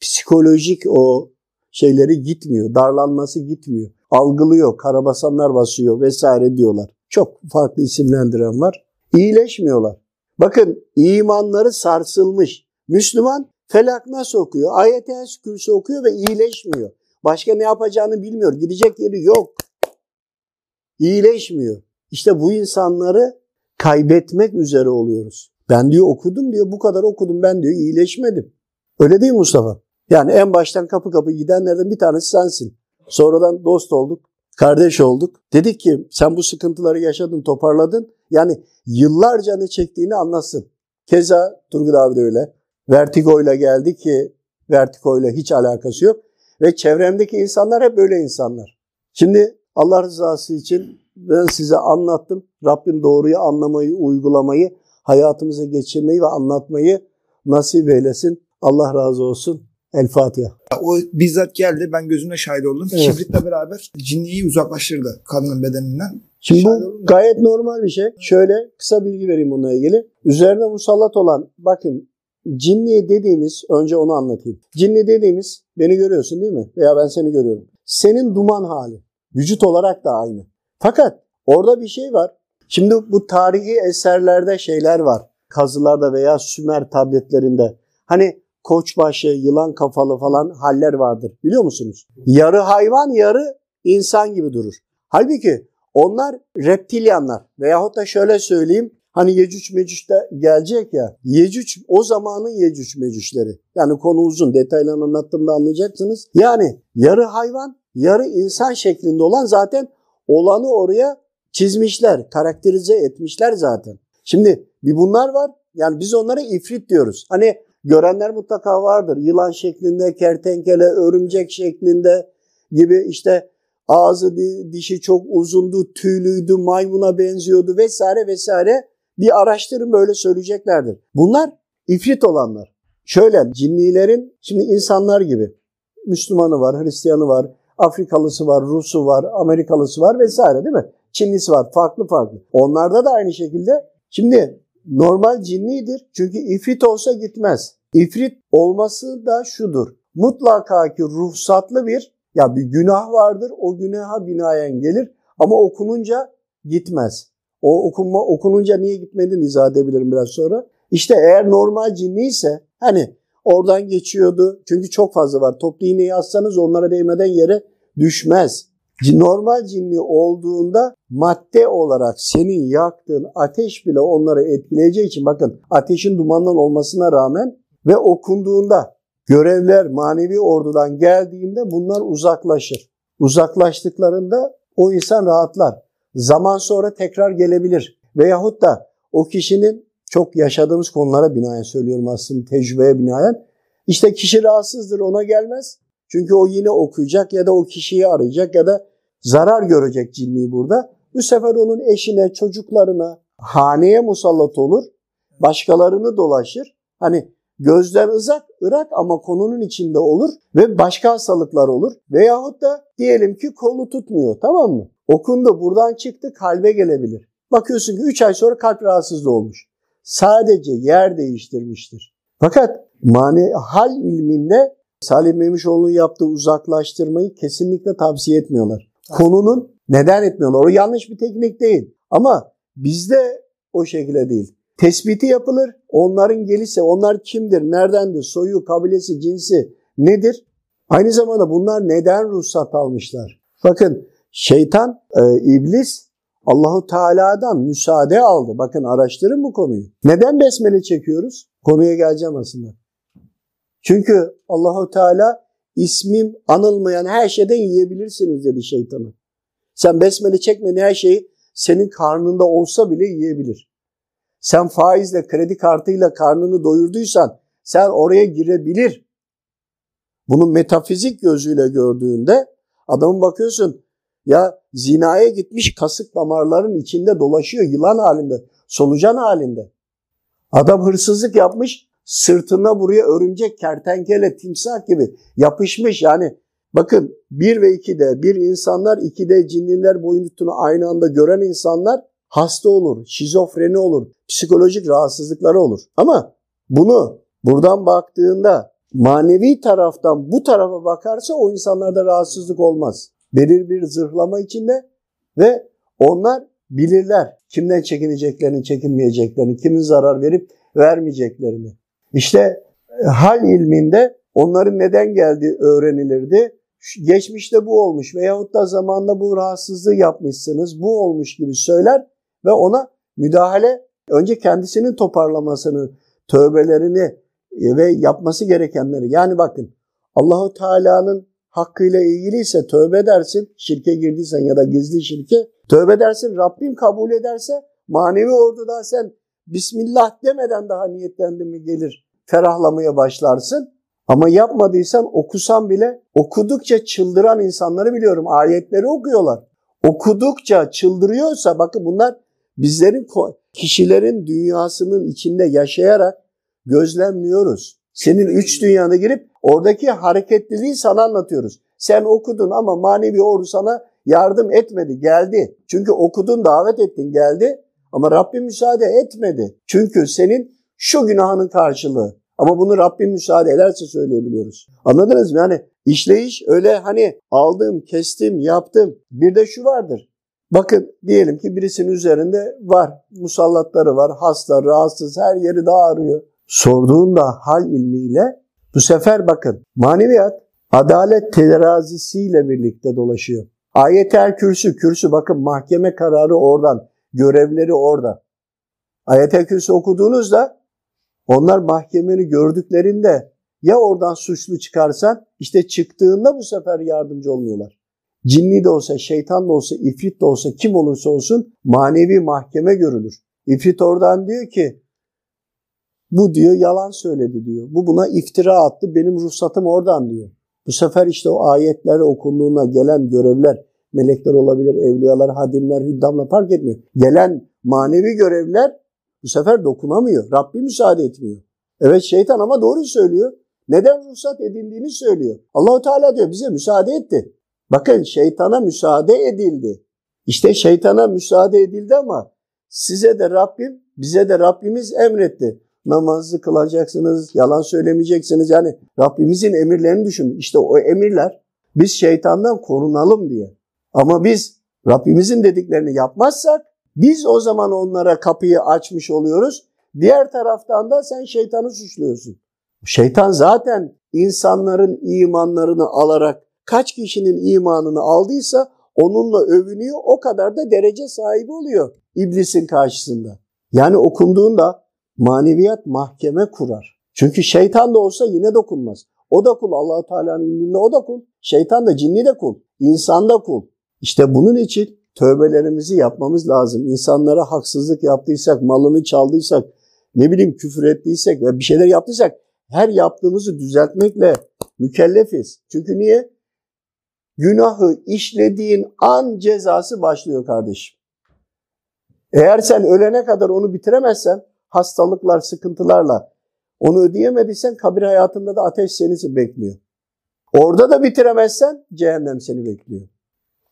Psikolojik o şeyleri gitmiyor. Darlanması gitmiyor. Algılıyor, karabasanlar basıyor vesaire diyorlar. Çok farklı isimlendiren var. İyileşmiyorlar. Bakın imanları sarsılmış. Müslüman felak nasıl okuyor? Ayet-el kürsü okuyor ve iyileşmiyor. Başka ne yapacağını bilmiyor. Gidecek yeri yok. İyileşmiyor. İşte bu insanları kaybetmek üzere oluyoruz. Ben diyor okudum diyor bu kadar okudum ben diyor iyileşmedim. Öyle değil Mustafa? Yani en baştan kapı kapı gidenlerden bir tanesi sensin. Sonradan dost olduk, kardeş olduk. Dedik ki sen bu sıkıntıları yaşadın, toparladın. Yani yıllarca ne çektiğini anlasın. Keza Turgut abi de öyle. Vertigo ile geldi ki Vertigo ile hiç alakası yok. Ve çevremdeki insanlar hep böyle insanlar. Şimdi Allah rızası için ben size anlattım. Rabbim doğruyu anlamayı, uygulamayı, hayatımıza geçirmeyi ve anlatmayı nasip eylesin. Allah razı olsun. El Fatiha. O bizzat geldi. Ben gözümle şahit oldum. Evet. Kibritle beraber cinniyi uzaklaştırdı kadının bedeninden. Şimdi bu gayet normal bir şey. Şöyle kısa bilgi vereyim bununla ilgili. Üzerine musallat olan bakın cinni dediğimiz önce onu anlatayım. Cinni dediğimiz beni görüyorsun değil mi? Veya ben seni görüyorum. Senin duman hali. Vücut olarak da aynı. Fakat orada bir şey var. Şimdi bu tarihi eserlerde şeyler var. Kazılarda veya Sümer tabletlerinde. Hani koçbaşı, yılan kafalı falan haller vardır. Biliyor musunuz? Yarı hayvan, yarı insan gibi durur. Halbuki onlar reptilyanlar veyahut da şöyle söyleyeyim Hani Yecüc Mecüc de gelecek ya. Yecüc o zamanın Yecüc Mecücleri. Yani konu uzun. Detaylarını anlattığımda anlayacaksınız. Yani yarı hayvan, yarı insan şeklinde olan zaten olanı oraya çizmişler, karakterize etmişler zaten. Şimdi bir bunlar var. Yani biz onlara ifrit diyoruz. Hani görenler mutlaka vardır. Yılan şeklinde, kertenkele, örümcek şeklinde gibi işte ağzı dişi çok uzundu, tüylüydü, maymuna benziyordu vesaire vesaire. Bir araştırın böyle söyleyeceklerdir. Bunlar ifrit olanlar. Şöyle cinnilerin şimdi insanlar gibi Müslümanı var, Hristiyanı var, Afrikalısı var, Rusu var, Amerikalısı var vesaire değil mi? Çinlisi var, farklı farklı. Onlarda da aynı şekilde. Şimdi normal cinnidir çünkü ifrit olsa gitmez. İfrit olması da şudur. Mutlaka ki ruhsatlı bir ya bir günah vardır. O günaha binaen gelir ama okununca gitmez. O okunma okununca niye gitmediğini izah edebilirim biraz sonra. İşte eğer normal cinni ise hani oradan geçiyordu. Çünkü çok fazla var. Toplu iğneyi atsanız onlara değmeden yere düşmez. Normal cinni olduğunda madde olarak senin yaktığın ateş bile onları etkileyeceği için bakın ateşin dumandan olmasına rağmen ve okunduğunda görevler manevi ordudan geldiğinde bunlar uzaklaşır. Uzaklaştıklarında o insan rahatlar. Zaman sonra tekrar gelebilir. Veyahut da o kişinin çok yaşadığımız konulara binaen söylüyorum aslında tecrübeye binaen. İşte kişi rahatsızdır ona gelmez. Çünkü o yine okuyacak ya da o kişiyi arayacak ya da zarar görecek cinni burada. Bu sefer onun eşine, çocuklarına, haneye musallat olur. Başkalarını dolaşır. Hani gözden uzak, ırak ama konunun içinde olur ve başka hastalıklar olur. Veyahut da diyelim ki kolu tutmuyor tamam mı? Okundu buradan çıktı kalbe gelebilir. Bakıyorsun ki 3 ay sonra kalp rahatsızlığı olmuş. Sadece yer değiştirmiştir. Fakat mani hal ilminde Salih Memişoğlu'nun yaptığı uzaklaştırmayı kesinlikle tavsiye etmiyorlar. Konunun neden etmiyorlar? O yanlış bir teknik değil. Ama bizde o şekilde değil. Tespiti yapılır. Onların gelişse onlar kimdir, neredendir, soyu, kabilesi, cinsi nedir? Aynı zamanda bunlar neden ruhsat almışlar? Bakın şeytan, e, iblis Allahu Teala'dan müsaade aldı. Bakın araştırın bu konuyu. Neden besmele çekiyoruz? Konuya geleceğim aslında. Çünkü Allahu Teala ismim anılmayan her şeyden yiyebilirsiniz dedi şeytanı. Sen besmele çekmediğin her şeyi senin karnında olsa bile yiyebilir. Sen faizle, kredi kartıyla karnını doyurduysan sen oraya girebilir. Bunu metafizik gözüyle gördüğünde adamın bakıyorsun ya zinaya gitmiş kasık damarların içinde dolaşıyor yılan halinde, solucan halinde. Adam hırsızlık yapmış, sırtına buraya örümcek, kertenkele, timsah gibi yapışmış. Yani bakın bir ve ikide bir insanlar, ikide cinliler boyutunu aynı anda gören insanlar hasta olur, şizofreni olur, psikolojik rahatsızlıkları olur. Ama bunu buradan baktığında manevi taraftan bu tarafa bakarsa o insanlarda rahatsızlık olmaz. Belir bir zırhlama içinde ve onlar bilirler kimden çekineceklerini, çekinmeyeceklerini, kimin zarar verip vermeyeceklerini. İşte e, hal ilminde onların neden geldiği öğrenilirdi. Geçmişte bu olmuş veyahut da zamanında bu rahatsızlığı yapmışsınız, bu olmuş gibi söyler ve ona müdahale önce kendisinin toparlamasını, tövbelerini e, ve yapması gerekenleri. Yani bakın Allahu Teala'nın hakkıyla ilgili ise tövbe edersin. Şirke girdiysen ya da gizli şirke tövbe edersin. Rabbim kabul ederse manevi orduda sen Bismillah demeden daha niyetlendin mi gelir ferahlamaya başlarsın. Ama yapmadıysan okusan bile okudukça çıldıran insanları biliyorum. Ayetleri okuyorlar. Okudukça çıldırıyorsa bakın bunlar bizlerin kişilerin dünyasının içinde yaşayarak gözlemliyoruz. Senin üç dünyana girip oradaki hareketliliği sana anlatıyoruz. Sen okudun ama manevi ordu sana yardım etmedi, geldi. Çünkü okudun, davet ettin, geldi. Ama Rabbim müsaade etmedi. Çünkü senin şu günahının karşılığı. Ama bunu Rabbim müsaade ederse söyleyebiliyoruz. Anladınız mı? Yani işleyiş öyle hani aldım, kestim, yaptım. Bir de şu vardır. Bakın diyelim ki birisinin üzerinde var. Musallatları var, hasta, rahatsız, her yeri de ağrıyor. Sorduğunda hal ilmiyle bu sefer bakın maneviyat adalet terazisiyle birlikte dolaşıyor. Ayetel kürsü, kürsü bakın mahkeme kararı oradan, görevleri orada. Ayetel kürsü okuduğunuzda onlar mahkemeyi gördüklerinde ya oradan suçlu çıkarsan işte çıktığında bu sefer yardımcı olmuyorlar. Cinni de olsa, şeytan da olsa, ifrit de olsa, kim olursa olsun manevi mahkeme görülür. İfrit oradan diyor ki bu diyor yalan söyledi diyor. Bu buna iftira attı. Benim ruhsatım oradan diyor. Bu sefer işte o ayetler okunduğuna gelen görevler, melekler olabilir, evliyalar, hadimler, hüddamla fark etmiyor. Gelen manevi görevler bu sefer dokunamıyor. Rabbi müsaade etmiyor. Evet şeytan ama doğru söylüyor. Neden ruhsat edildiğini söylüyor. Allahu Teala diyor bize müsaade etti. Bakın şeytana müsaade edildi. İşte şeytana müsaade edildi ama size de Rabbim, bize de Rabbimiz emretti. Namazı kılacaksınız, yalan söylemeyeceksiniz. Yani Rabbimizin emirlerini düşünün. İşte o emirler biz şeytandan korunalım diye. Ama biz Rabbimizin dediklerini yapmazsak biz o zaman onlara kapıyı açmış oluyoruz. Diğer taraftan da sen şeytanı suçluyorsun. Şeytan zaten insanların imanlarını alarak kaç kişinin imanını aldıysa onunla övünüyor. O kadar da derece sahibi oluyor iblisin karşısında. Yani okunduğunda maneviyat mahkeme kurar. Çünkü şeytan da olsa yine dokunmaz. O da kul. allah Teala'nın indinde o da kul. Şeytan da cinni de kul. İnsan da kul. İşte bunun için tövbelerimizi yapmamız lazım. İnsanlara haksızlık yaptıysak, malını çaldıysak, ne bileyim küfür ettiysek ve bir şeyler yaptıysak her yaptığımızı düzeltmekle mükellefiz. Çünkü niye? Günahı işlediğin an cezası başlıyor kardeşim. Eğer sen ölene kadar onu bitiremezsen hastalıklar, sıkıntılarla onu ödeyemediysen kabir hayatında da ateş seni bekliyor. Orada da bitiremezsen cehennem seni bekliyor.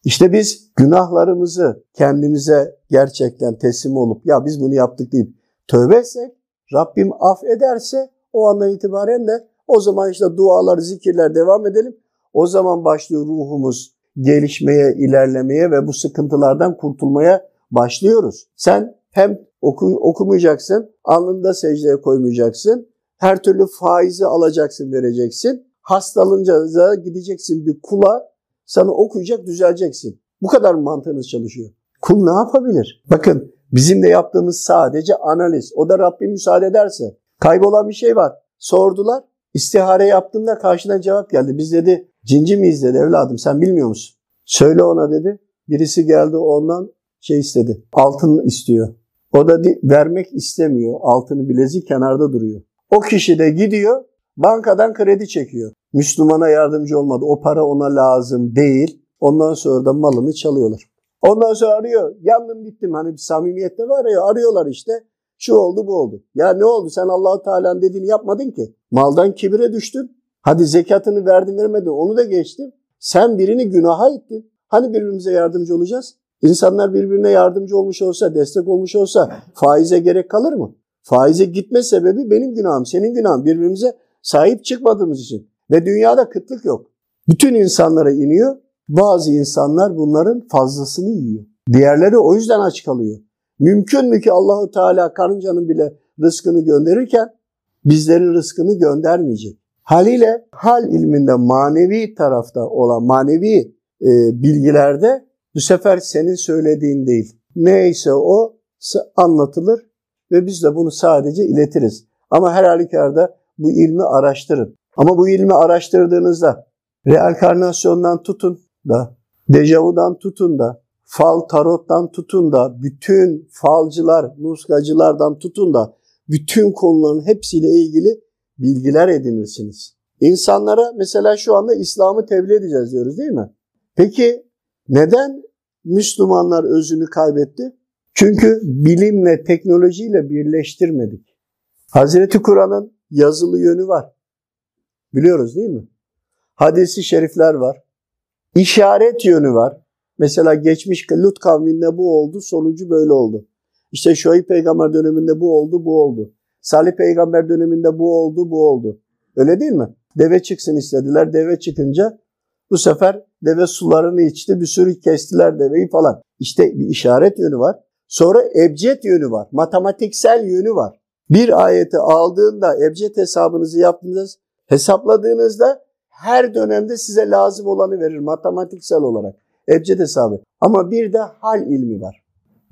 İşte biz günahlarımızı kendimize gerçekten teslim olup ya biz bunu yaptık deyip tövbe etsek Rabbim affederse o andan itibaren de o zaman işte dualar, zikirler devam edelim. O zaman başlıyor ruhumuz gelişmeye, ilerlemeye ve bu sıkıntılardan kurtulmaya başlıyoruz. Sen hem oku, okumayacaksın, alnında secdeye koymayacaksın, her türlü faizi alacaksın, vereceksin. Hastalınca da gideceksin bir kula, sana okuyacak, düzeleceksin. Bu kadar mantığınız çalışıyor. Kul ne yapabilir? Bakın bizim de yaptığımız sadece analiz. O da Rabbim müsaade ederse. Kaybolan bir şey var. Sordular. İstihare yaptığımda karşıdan cevap geldi. Biz dedi cinci miyiz dedi evladım sen bilmiyor musun? Söyle ona dedi. Birisi geldi ondan şey istedi. Altın istiyor. O da vermek istemiyor. Altını bilezik kenarda duruyor. O kişi de gidiyor bankadan kredi çekiyor. Müslümana yardımcı olmadı. O para ona lazım değil. Ondan sonra da malını çalıyorlar. Ondan sonra arıyor. Yandım bittim. Hani bir samimiyette var ya arıyorlar işte. Şu oldu bu oldu. Ya ne oldu sen Allahu Teala'nın dediğini yapmadın ki. Maldan kibire düştün. Hadi zekatını verdin vermedin onu da geçtim. Sen birini günaha ittin. Hani birbirimize yardımcı olacağız? İnsanlar birbirine yardımcı olmuş olsa, destek olmuş olsa faize gerek kalır mı? Faize gitme sebebi benim günahım, senin günahın. Birbirimize sahip çıkmadığımız için. Ve dünyada kıtlık yok. Bütün insanlara iniyor. Bazı insanlar bunların fazlasını yiyor. Diğerleri o yüzden aç kalıyor. Mümkün mü ki Allahu Teala karıncanın bile rızkını gönderirken bizlerin rızkını göndermeyecek. Haliyle hal ilminde manevi tarafta olan manevi e, bilgilerde bu sefer senin söylediğin değil. Neyse o anlatılır ve biz de bunu sadece iletiriz. Ama her halükarda bu ilmi araştırın. Ama bu ilmi araştırdığınızda reenkarnasyondan tutun da, dejavudan tutun da, fal tarottan tutun da, bütün falcılar, nuskacılardan tutun da, bütün konuların hepsiyle ilgili bilgiler edinirsiniz. İnsanlara mesela şu anda İslam'ı tebliğ edeceğiz diyoruz değil mi? Peki neden Müslümanlar özünü kaybetti? Çünkü bilimle, teknolojiyle birleştirmedik. Hazreti Kur'an'ın yazılı yönü var. Biliyoruz değil mi? Hadisi şerifler var. İşaret yönü var. Mesela geçmiş Lut kavminde bu oldu, sonucu böyle oldu. İşte Şuayb peygamber döneminde bu oldu, bu oldu. Salih peygamber döneminde bu oldu, bu oldu. Öyle değil mi? Deve çıksın istediler. Deve çıkınca bu sefer deve sularını içti. Bir sürü kestiler deveyi falan. İşte bir işaret yönü var. Sonra ebced yönü var. Matematiksel yönü var. Bir ayeti aldığında ebced hesabınızı yaptığınız hesapladığınızda her dönemde size lazım olanı verir matematiksel olarak. Ebced hesabı. Ama bir de hal ilmi var.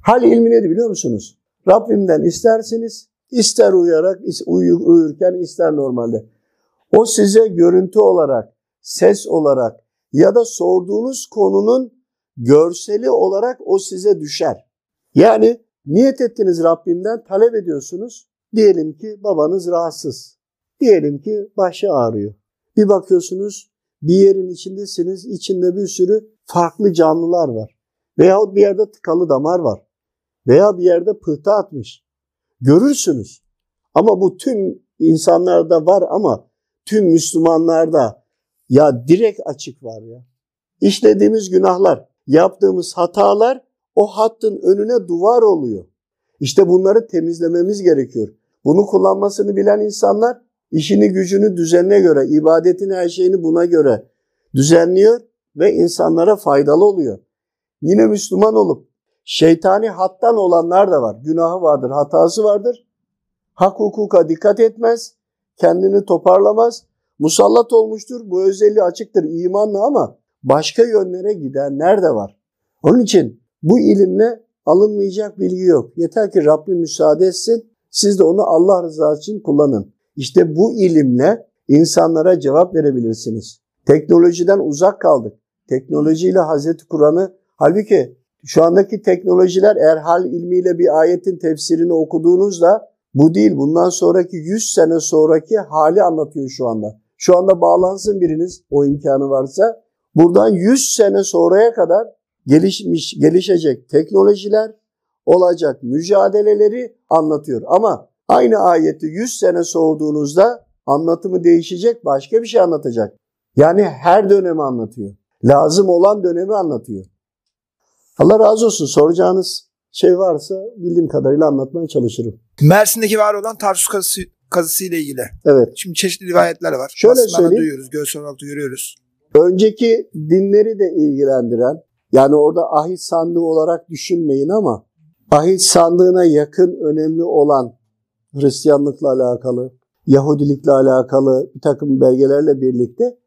Hal ilmi nedir biliyor musunuz? Rabbimden isterseniz ister uyuyarak, uyurken ister normalde. O size görüntü olarak, ses olarak ya da sorduğunuz konunun görseli olarak o size düşer. Yani niyet ettiniz Rabbimden talep ediyorsunuz. Diyelim ki babanız rahatsız. Diyelim ki başı ağrıyor. Bir bakıyorsunuz bir yerin içindesiniz. içinde bir sürü farklı canlılar var. Veyahut bir yerde tıkalı damar var. Veya bir yerde pıhtı atmış. Görürsünüz. Ama bu tüm insanlarda var ama tüm Müslümanlarda ya direkt açık var ya. İşlediğimiz günahlar, yaptığımız hatalar o hattın önüne duvar oluyor. İşte bunları temizlememiz gerekiyor. Bunu kullanmasını bilen insanlar işini gücünü düzenine göre, ibadetin her şeyini buna göre düzenliyor ve insanlara faydalı oluyor. Yine Müslüman olup şeytani hattan olanlar da var. Günahı vardır, hatası vardır. Hak hukuka dikkat etmez, kendini toparlamaz. Musallat olmuştur, bu özelliği açıktır imanla ama başka yönlere gidenler de var. Onun için bu ilimle alınmayacak bilgi yok. Yeter ki Rabbim müsaade etsin, siz de onu Allah rızası için kullanın. İşte bu ilimle insanlara cevap verebilirsiniz. Teknolojiden uzak kaldık. Teknolojiyle Hazreti Kur'an'ı halbuki şu andaki teknolojiler eğer hal ilmiyle bir ayetin tefsirini okuduğunuzda bu değil. Bundan sonraki 100 sene sonraki hali anlatıyor şu anda. Şu anda bağlansın biriniz o imkanı varsa. Buradan 100 sene sonraya kadar gelişmiş, gelişecek teknolojiler olacak mücadeleleri anlatıyor. Ama aynı ayeti 100 sene sorduğunuzda anlatımı değişecek, başka bir şey anlatacak. Yani her dönemi anlatıyor. Lazım olan dönemi anlatıyor. Allah razı olsun. Soracağınız şey varsa bildiğim kadarıyla anlatmaya çalışırım. Mersin'deki var olan Tarsus kazısı, kazısı ile ilgili. Evet. Şimdi çeşitli rivayetler var. Şöyle Aslında söyleyeyim. duyuyoruz, görsel olarak görüyoruz. Önceki dinleri de ilgilendiren, yani orada ahit sandığı olarak düşünmeyin ama ahit sandığına yakın önemli olan Hristiyanlıkla alakalı, Yahudilikle alakalı bir takım belgelerle birlikte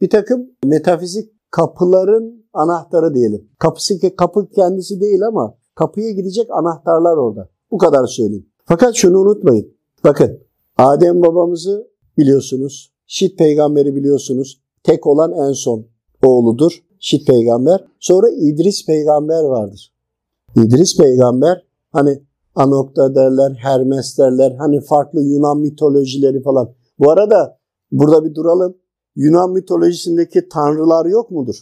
bir takım metafizik kapıların anahtarı diyelim. Kapısı kapı kendisi değil ama kapıya gidecek anahtarlar orada. Bu kadar söyleyeyim. Fakat şunu unutmayın. Bakın Adem babamızı biliyorsunuz. Şit peygamberi biliyorsunuz. Tek olan en son oğludur. Şit peygamber. Sonra İdris peygamber vardır. İdris peygamber hani Anokta derler, Hermes derler. Hani farklı Yunan mitolojileri falan. Bu arada burada bir duralım. Yunan mitolojisindeki tanrılar yok mudur?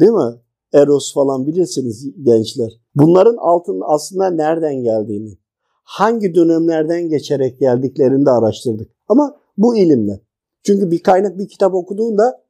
Değil mi? Eros falan bilirsiniz gençler. Bunların altının aslında nereden geldiğini, hangi dönemlerden geçerek geldiklerini de araştırdık. Ama bu ilimle. Çünkü bir kaynak bir kitap okuduğunda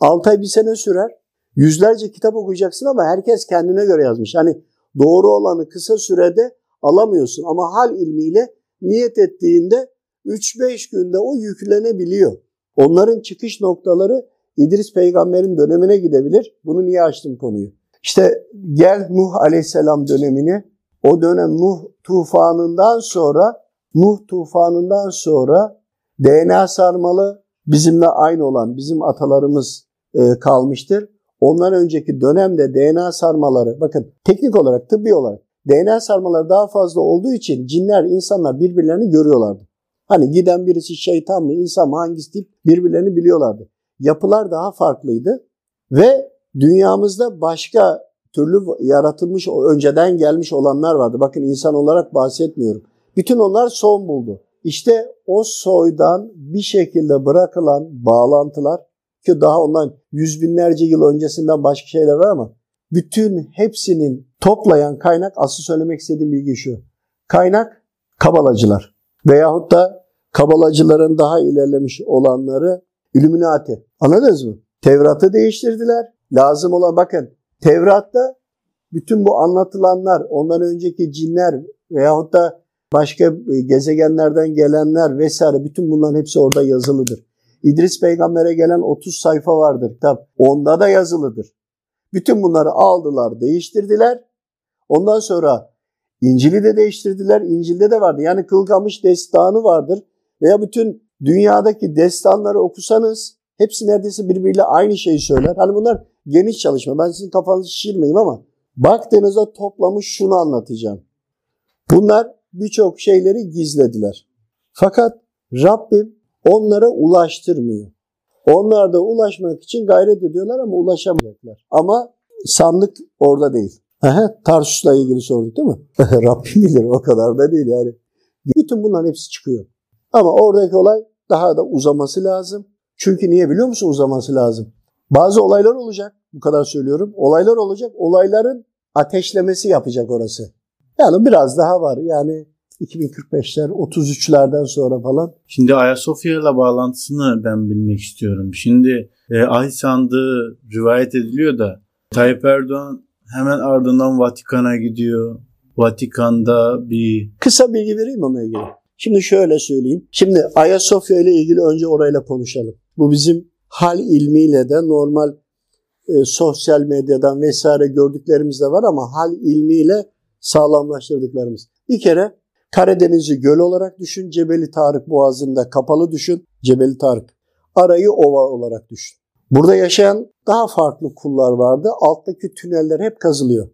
6 ay bir sene sürer. Yüzlerce kitap okuyacaksın ama herkes kendine göre yazmış. Hani doğru olanı kısa sürede alamıyorsun ama hal ilmiyle niyet ettiğinde 3-5 günde o yüklenebiliyor. Onların çıkış noktaları İdris peygamberin dönemine gidebilir. Bunu niye açtım konuyu? İşte gel Nuh aleyhisselam dönemini. O dönem Nuh tufanından sonra Nuh tufanından sonra DNA sarmalı bizimle aynı olan bizim atalarımız e, kalmıştır. Ondan önceki dönemde DNA sarmaları bakın teknik olarak tıbbi olarak DNA sarmaları daha fazla olduğu için cinler, insanlar birbirlerini görüyorlardı. Hani giden birisi şeytan mı, insan mı, hangisi tip birbirlerini biliyorlardı. Yapılar daha farklıydı ve dünyamızda başka türlü yaratılmış, önceden gelmiş olanlar vardı. Bakın insan olarak bahsetmiyorum. Bütün onlar son buldu. İşte o soydan bir şekilde bırakılan bağlantılar ki daha ondan yüz binlerce yıl öncesinden başka şeyler var ama bütün hepsinin toplayan kaynak asıl söylemek istediğim bilgi şu. Kaynak kabalacılar veyahut da kabalacıların daha ilerlemiş olanları Illuminati. Anladınız mı? Tevrat'ı değiştirdiler. Lazım olan bakın Tevrat'ta bütün bu anlatılanlar ondan önceki cinler veyahut da başka gezegenlerden gelenler vesaire bütün bunların hepsi orada yazılıdır. İdris peygambere gelen 30 sayfa vardır kitap. Onda da yazılıdır. Bütün bunları aldılar, değiştirdiler. Ondan sonra İncil'i de değiştirdiler. İncil'de de vardı. Yani Kılgamış destanı vardır. Veya bütün dünyadaki destanları okusanız hepsi neredeyse birbiriyle aynı şeyi söyler. Hani bunlar geniş çalışma. Ben sizin kafanızı şişirmeyeyim ama baktığınızda toplamış şunu anlatacağım. Bunlar birçok şeyleri gizlediler. Fakat Rabbim onlara ulaştırmıyor. Onlar da ulaşmak için gayret ediyorlar ama ulaşamayacaklar. Ama sandık orada değil. Tarsus'la ilgili sorduk değil mi? [LAUGHS] Rabbim bilir o kadar da değil yani. Bütün bunların hepsi çıkıyor. Ama oradaki olay daha da uzaması lazım. Çünkü niye biliyor musun uzaması lazım? Bazı olaylar olacak. Bu kadar söylüyorum. Olaylar olacak. Olayların ateşlemesi yapacak orası. Yani biraz daha var. Yani 2045'ler, 33'lerden sonra falan. Şimdi Ayasofya ile bağlantısını ben bilmek istiyorum. Şimdi e, ay sandığı rivayet ediliyor da Tayyip Erdoğan hemen ardından Vatikan'a gidiyor. Vatikan'da bir... Kısa bilgi vereyim ona ilgili. Şimdi şöyle söyleyeyim. Şimdi Ayasofya ile ilgili önce orayla konuşalım. Bu bizim hal ilmiyle de normal e, sosyal medyadan vesaire gördüklerimiz de var ama hal ilmiyle sağlamlaştırdıklarımız. Bir kere Karadeniz'i göl olarak düşün, Cebeli Tarık Boğazı'nda kapalı düşün, Cebeli Tarık. Arayı ova olarak düşün. Burada yaşayan daha farklı kullar vardı. Alttaki tüneller hep kazılıyor.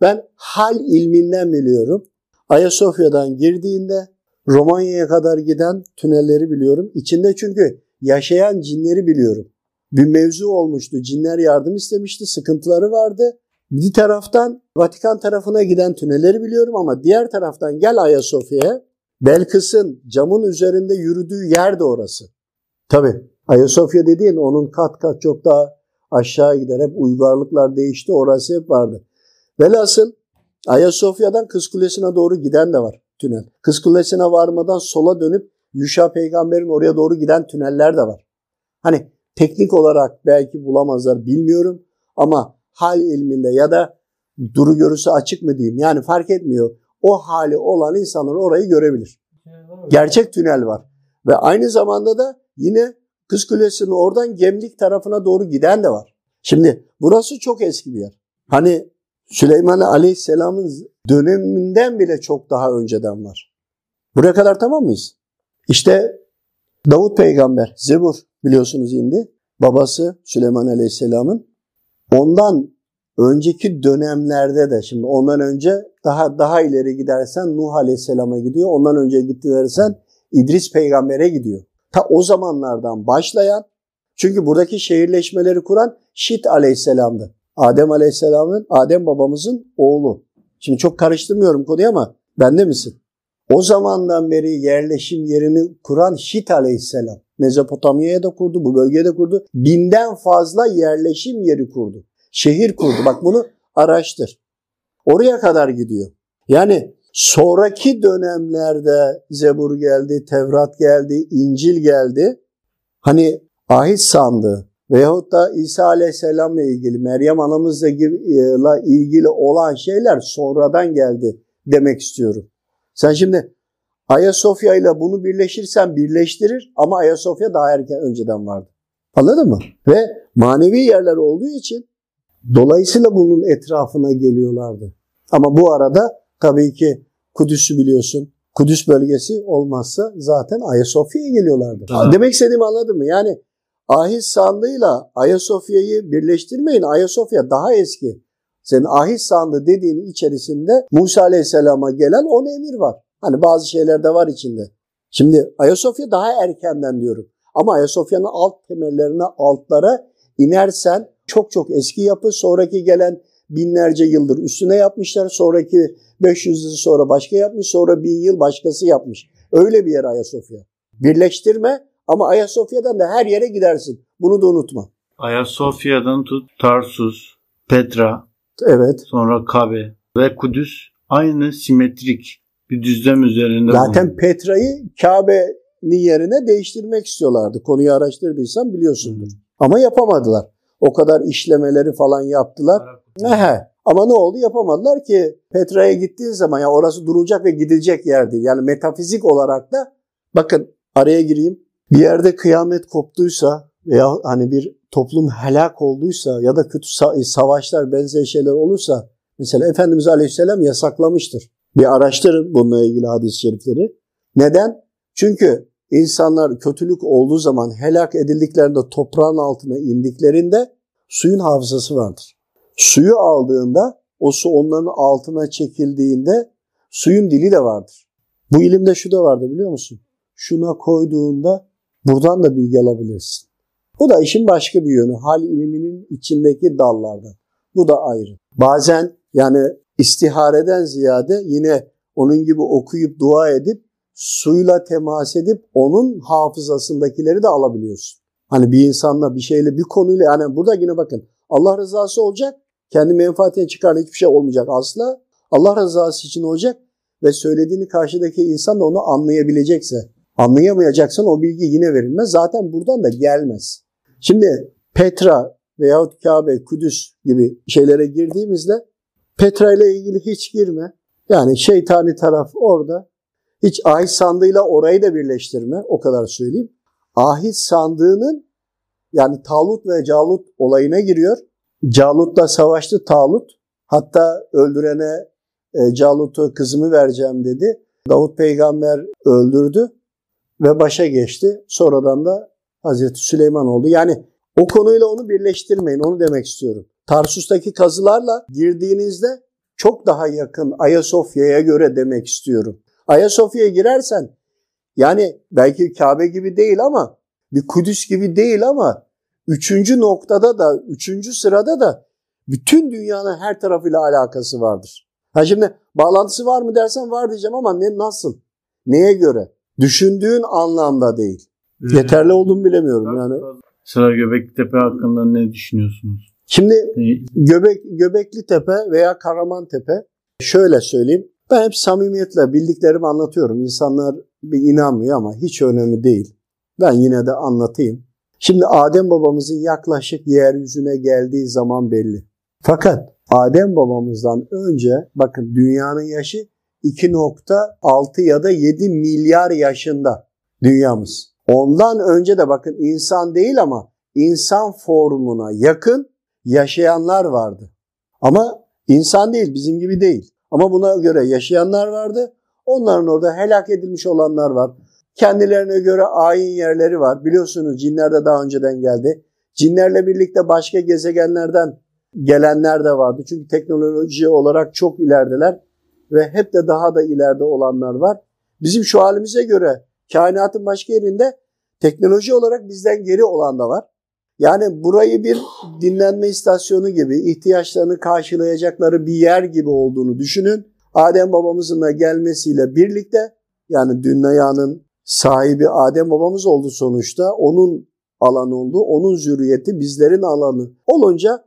Ben hal ilminden biliyorum. Ayasofya'dan girdiğinde Romanya'ya kadar giden tünelleri biliyorum. İçinde çünkü yaşayan cinleri biliyorum. Bir mevzu olmuştu. Cinler yardım istemişti. Sıkıntıları vardı. Bir taraftan Vatikan tarafına giden tünelleri biliyorum ama diğer taraftan gel Ayasofya'ya. Belkıs'ın camın üzerinde yürüdüğü yer de orası. Tabi Ayasofya dediğin onun kat kat çok daha aşağı gider. Hep uygarlıklar değişti. Orası hep vardı. Velhasıl Ayasofya'dan Kız Kulesi'ne doğru giden de var tünel. Kız Kulesi'ne varmadan sola dönüp Yuşa peygamberin oraya doğru giden tüneller de var. Hani teknik olarak belki bulamazlar bilmiyorum ama hal ilminde ya da duru görüsü açık mı diyeyim yani fark etmiyor. O hali olan insanlar orayı görebilir. Gerçek tünel var. Ve aynı zamanda da yine Kız Kulesi'nin oradan Gemlik tarafına doğru giden de var. Şimdi burası çok eski bir yer. Hani Süleyman Aleyhisselam'ın döneminden bile çok daha önceden var. Buraya kadar tamam mıyız? İşte Davut peygamber, Zebur biliyorsunuz indi. Babası Süleyman Aleyhisselam'ın. Ondan önceki dönemlerde de şimdi ondan önce daha daha ileri gidersen Nuh Aleyhisselam'a gidiyor. Ondan önce gitti İdris peygambere gidiyor. Ta o zamanlardan başlayan çünkü buradaki şehirleşmeleri kuran Şit Aleyhisselam'dı. Adem Aleyhisselam'ın, Adem babamızın oğlu. Şimdi çok karıştırmıyorum konuyu ama bende misin? O zamandan beri yerleşim yerini kuran Şit Aleyhisselam. Mezopotamya'ya da kurdu, bu bölgeye de kurdu. Binden fazla yerleşim yeri kurdu. Şehir kurdu. Bak bunu araştır. Oraya kadar gidiyor. Yani sonraki dönemlerde Zebur geldi, Tevrat geldi, İncil geldi. Hani ahit sandığı veyahut da İsa Aleyhisselam'la ilgili, Meryem anamızla ilgili olan şeyler sonradan geldi demek istiyorum. Sen şimdi Ayasofya ile bunu birleşirsen birleştirir ama Ayasofya daha erken önceden vardı. Anladın mı? Ve manevi yerler olduğu için dolayısıyla bunun etrafına geliyorlardı. Ama bu arada tabii ki Kudüs'ü biliyorsun. Kudüs bölgesi olmazsa zaten Ayasofya'ya geliyorlardı. Evet. Demek istediğimi anladın mı? Yani ahit sandığıyla Ayasofya'yı birleştirmeyin. Ayasofya daha eski. Senin ahit sandığı dediğinin içerisinde Musa Aleyhisselam'a gelen 10 emir var. Hani bazı şeyler de var içinde. Şimdi Ayasofya daha erkenden diyorum. Ama Ayasofya'nın alt temellerine, altlara inersen çok çok eski yapı. Sonraki gelen binlerce yıldır üstüne yapmışlar. Sonraki 500 yıl sonra başka yapmış. Sonra bin yıl başkası yapmış. Öyle bir yer Ayasofya. Birleştirme ama Ayasofya'dan da her yere gidersin. Bunu da unutma. Ayasofya'dan tut Tarsus, Petra, Evet. sonra Kabe ve Kudüs aynı simetrik bir düzlem üzerinde Zaten bulunuyor. Petra'yı Kabe'nin yerine değiştirmek istiyorlardı. Konuyu araştırdıysan biliyorsundur. Hı. Ama yapamadılar. O kadar işlemeleri falan yaptılar. Ehe. Ama ne oldu? Yapamadılar ki Petra'ya gittiğin zaman ya orası durulacak ve gidilecek yer değil. Yani metafizik olarak da bakın araya gireyim. Bir yerde kıyamet koptuysa veya hani bir toplum helak olduysa ya da kötü sa- savaşlar benzeri şeyler olursa mesela Efendimiz Aleyhisselam yasaklamıştır. Bir araştırın bununla ilgili hadis-i şerifleri. Neden? Çünkü insanlar kötülük olduğu zaman helak edildiklerinde toprağın altına indiklerinde suyun hafızası vardır. Suyu aldığında o su onların altına çekildiğinde suyun dili de vardır. Bu ilimde şu da vardı biliyor musun? Şuna koyduğunda buradan da bilgi alabilirsin. Bu da işin başka bir yönü. Hal iliminin içindeki dallardan. Bu da ayrı. Bazen yani istihareden ziyade yine onun gibi okuyup dua edip suyla temas edip onun hafızasındakileri de alabiliyorsun. Hani bir insanla bir şeyle bir konuyla yani burada yine bakın Allah rızası olacak. Kendi menfaatine çıkan hiçbir şey olmayacak asla. Allah rızası için olacak ve söylediğini karşıdaki insan da onu anlayabilecekse. Anlayamayacaksan o bilgi yine verilmez. Zaten buradan da gelmez. Şimdi Petra veyahut Kabe, Kudüs gibi şeylere girdiğimizde Petra ile ilgili hiç girme. Yani şeytani taraf orada. Hiç ahit sandığıyla orayı da birleştirme. O kadar söyleyeyim. Ahit sandığının yani Talut ve Calut olayına giriyor. Calut'la savaştı Talut. Hatta öldürene e, Calut'u kızımı vereceğim dedi. Davut peygamber öldürdü ve başa geçti. Sonradan da Hazreti Süleyman oldu. Yani o konuyla onu birleştirmeyin. Onu demek istiyorum. Tarsus'taki kazılarla girdiğinizde çok daha yakın Ayasofya'ya göre demek istiyorum. Ayasofya'ya girersen yani belki Kabe gibi değil ama bir Kudüs gibi değil ama üçüncü noktada da üçüncü sırada da bütün dünyanın her tarafıyla alakası vardır. Ha şimdi bağlantısı var mı dersen var diyeceğim ama ne nasıl? Neye göre? Düşündüğün anlamda değil. Yeterli olduğumu bilemiyorum yani. Sıra Göbekli Tepe hakkında ne düşünüyorsunuz? Şimdi Ne- Göbek, Göbekli Tepe veya Karaman Tepe şöyle söyleyeyim. Ben hep samimiyetle bildiklerimi anlatıyorum. İnsanlar bir inanmıyor ama hiç önemli değil. Ben yine de anlatayım. Şimdi Adem babamızın yaklaşık yeryüzüne geldiği zaman belli. Fakat Adem babamızdan önce bakın dünyanın yaşı 2.6 ya da 7 milyar yaşında dünyamız. Ondan önce de bakın insan değil ama insan formuna yakın yaşayanlar vardı. Ama insan değil, bizim gibi değil. Ama buna göre yaşayanlar vardı. Onların orada helak edilmiş olanlar var. Kendilerine göre ayin yerleri var. Biliyorsunuz cinler de daha önceden geldi. Cinlerle birlikte başka gezegenlerden gelenler de vardı. Çünkü teknoloji olarak çok ilerideler ve hep de daha da ileride olanlar var. Bizim şu halimize göre kainatın başka yerinde teknoloji olarak bizden geri olan da var. Yani burayı bir dinlenme istasyonu gibi ihtiyaçlarını karşılayacakları bir yer gibi olduğunu düşünün. Adem babamızın da gelmesiyle birlikte yani dünyanın sahibi Adem babamız oldu sonuçta. Onun alanı oldu. Onun zürriyeti bizlerin alanı olunca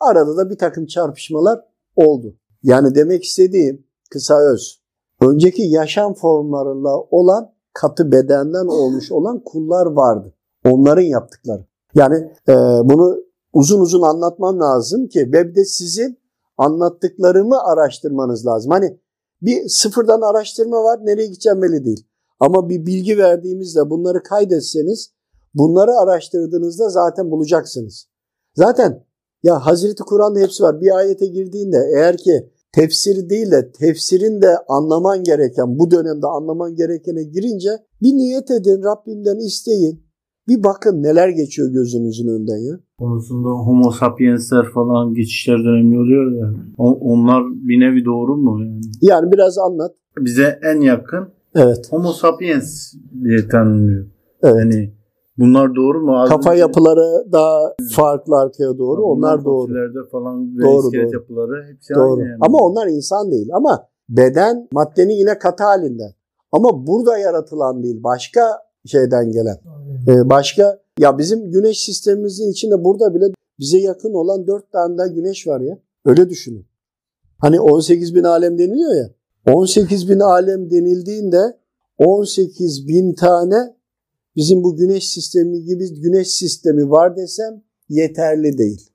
arada da bir takım çarpışmalar oldu. Yani demek istediğim kısa öz. Önceki yaşam formlarıyla olan katı bedenden olmuş olan kullar vardı. Onların yaptıkları. Yani e, bunu uzun uzun anlatmam lazım ki ve bir de sizin anlattıklarımı araştırmanız lazım. Hani bir sıfırdan araştırma var nereye gideceğim belli değil. Ama bir bilgi verdiğimizde bunları kaydetseniz bunları araştırdığınızda zaten bulacaksınız. Zaten ya Hazreti Kur'an'da hepsi var. Bir ayete girdiğinde eğer ki tefsiri değil de tefsirin de anlaman gereken bu dönemde anlaman gerekene girince bir niyet edin Rabbimden isteyin. Bir bakın neler geçiyor gözünüzün önünden ya. Konusunda homo sapiensler falan geçişler dönemi oluyor ya. O- onlar bir nevi doğru mu yani? Yani biraz anlat. Bize en yakın Evet. homo sapiens diye tanınıyor. Evet. Yani bunlar doğru mu? Az Kafa önce- yapıları daha farklı arkaya doğru. Onlar doğru. Falan ve Doğru, iskelet doğru. yapıları hepsi Doğru. aynı yani. Ama onlar insan değil. Ama beden maddenin yine katı halinden. Ama burada yaratılan değil. Başka şeyden gelen. Ee, başka ya bizim güneş sistemimizin içinde burada bile bize yakın olan dört tane daha güneş var ya. Öyle düşünün. Hani 18 bin alem deniliyor ya. 18 bin alem denildiğinde 18 bin tane bizim bu güneş sistemi gibi güneş sistemi var desem yeterli değil.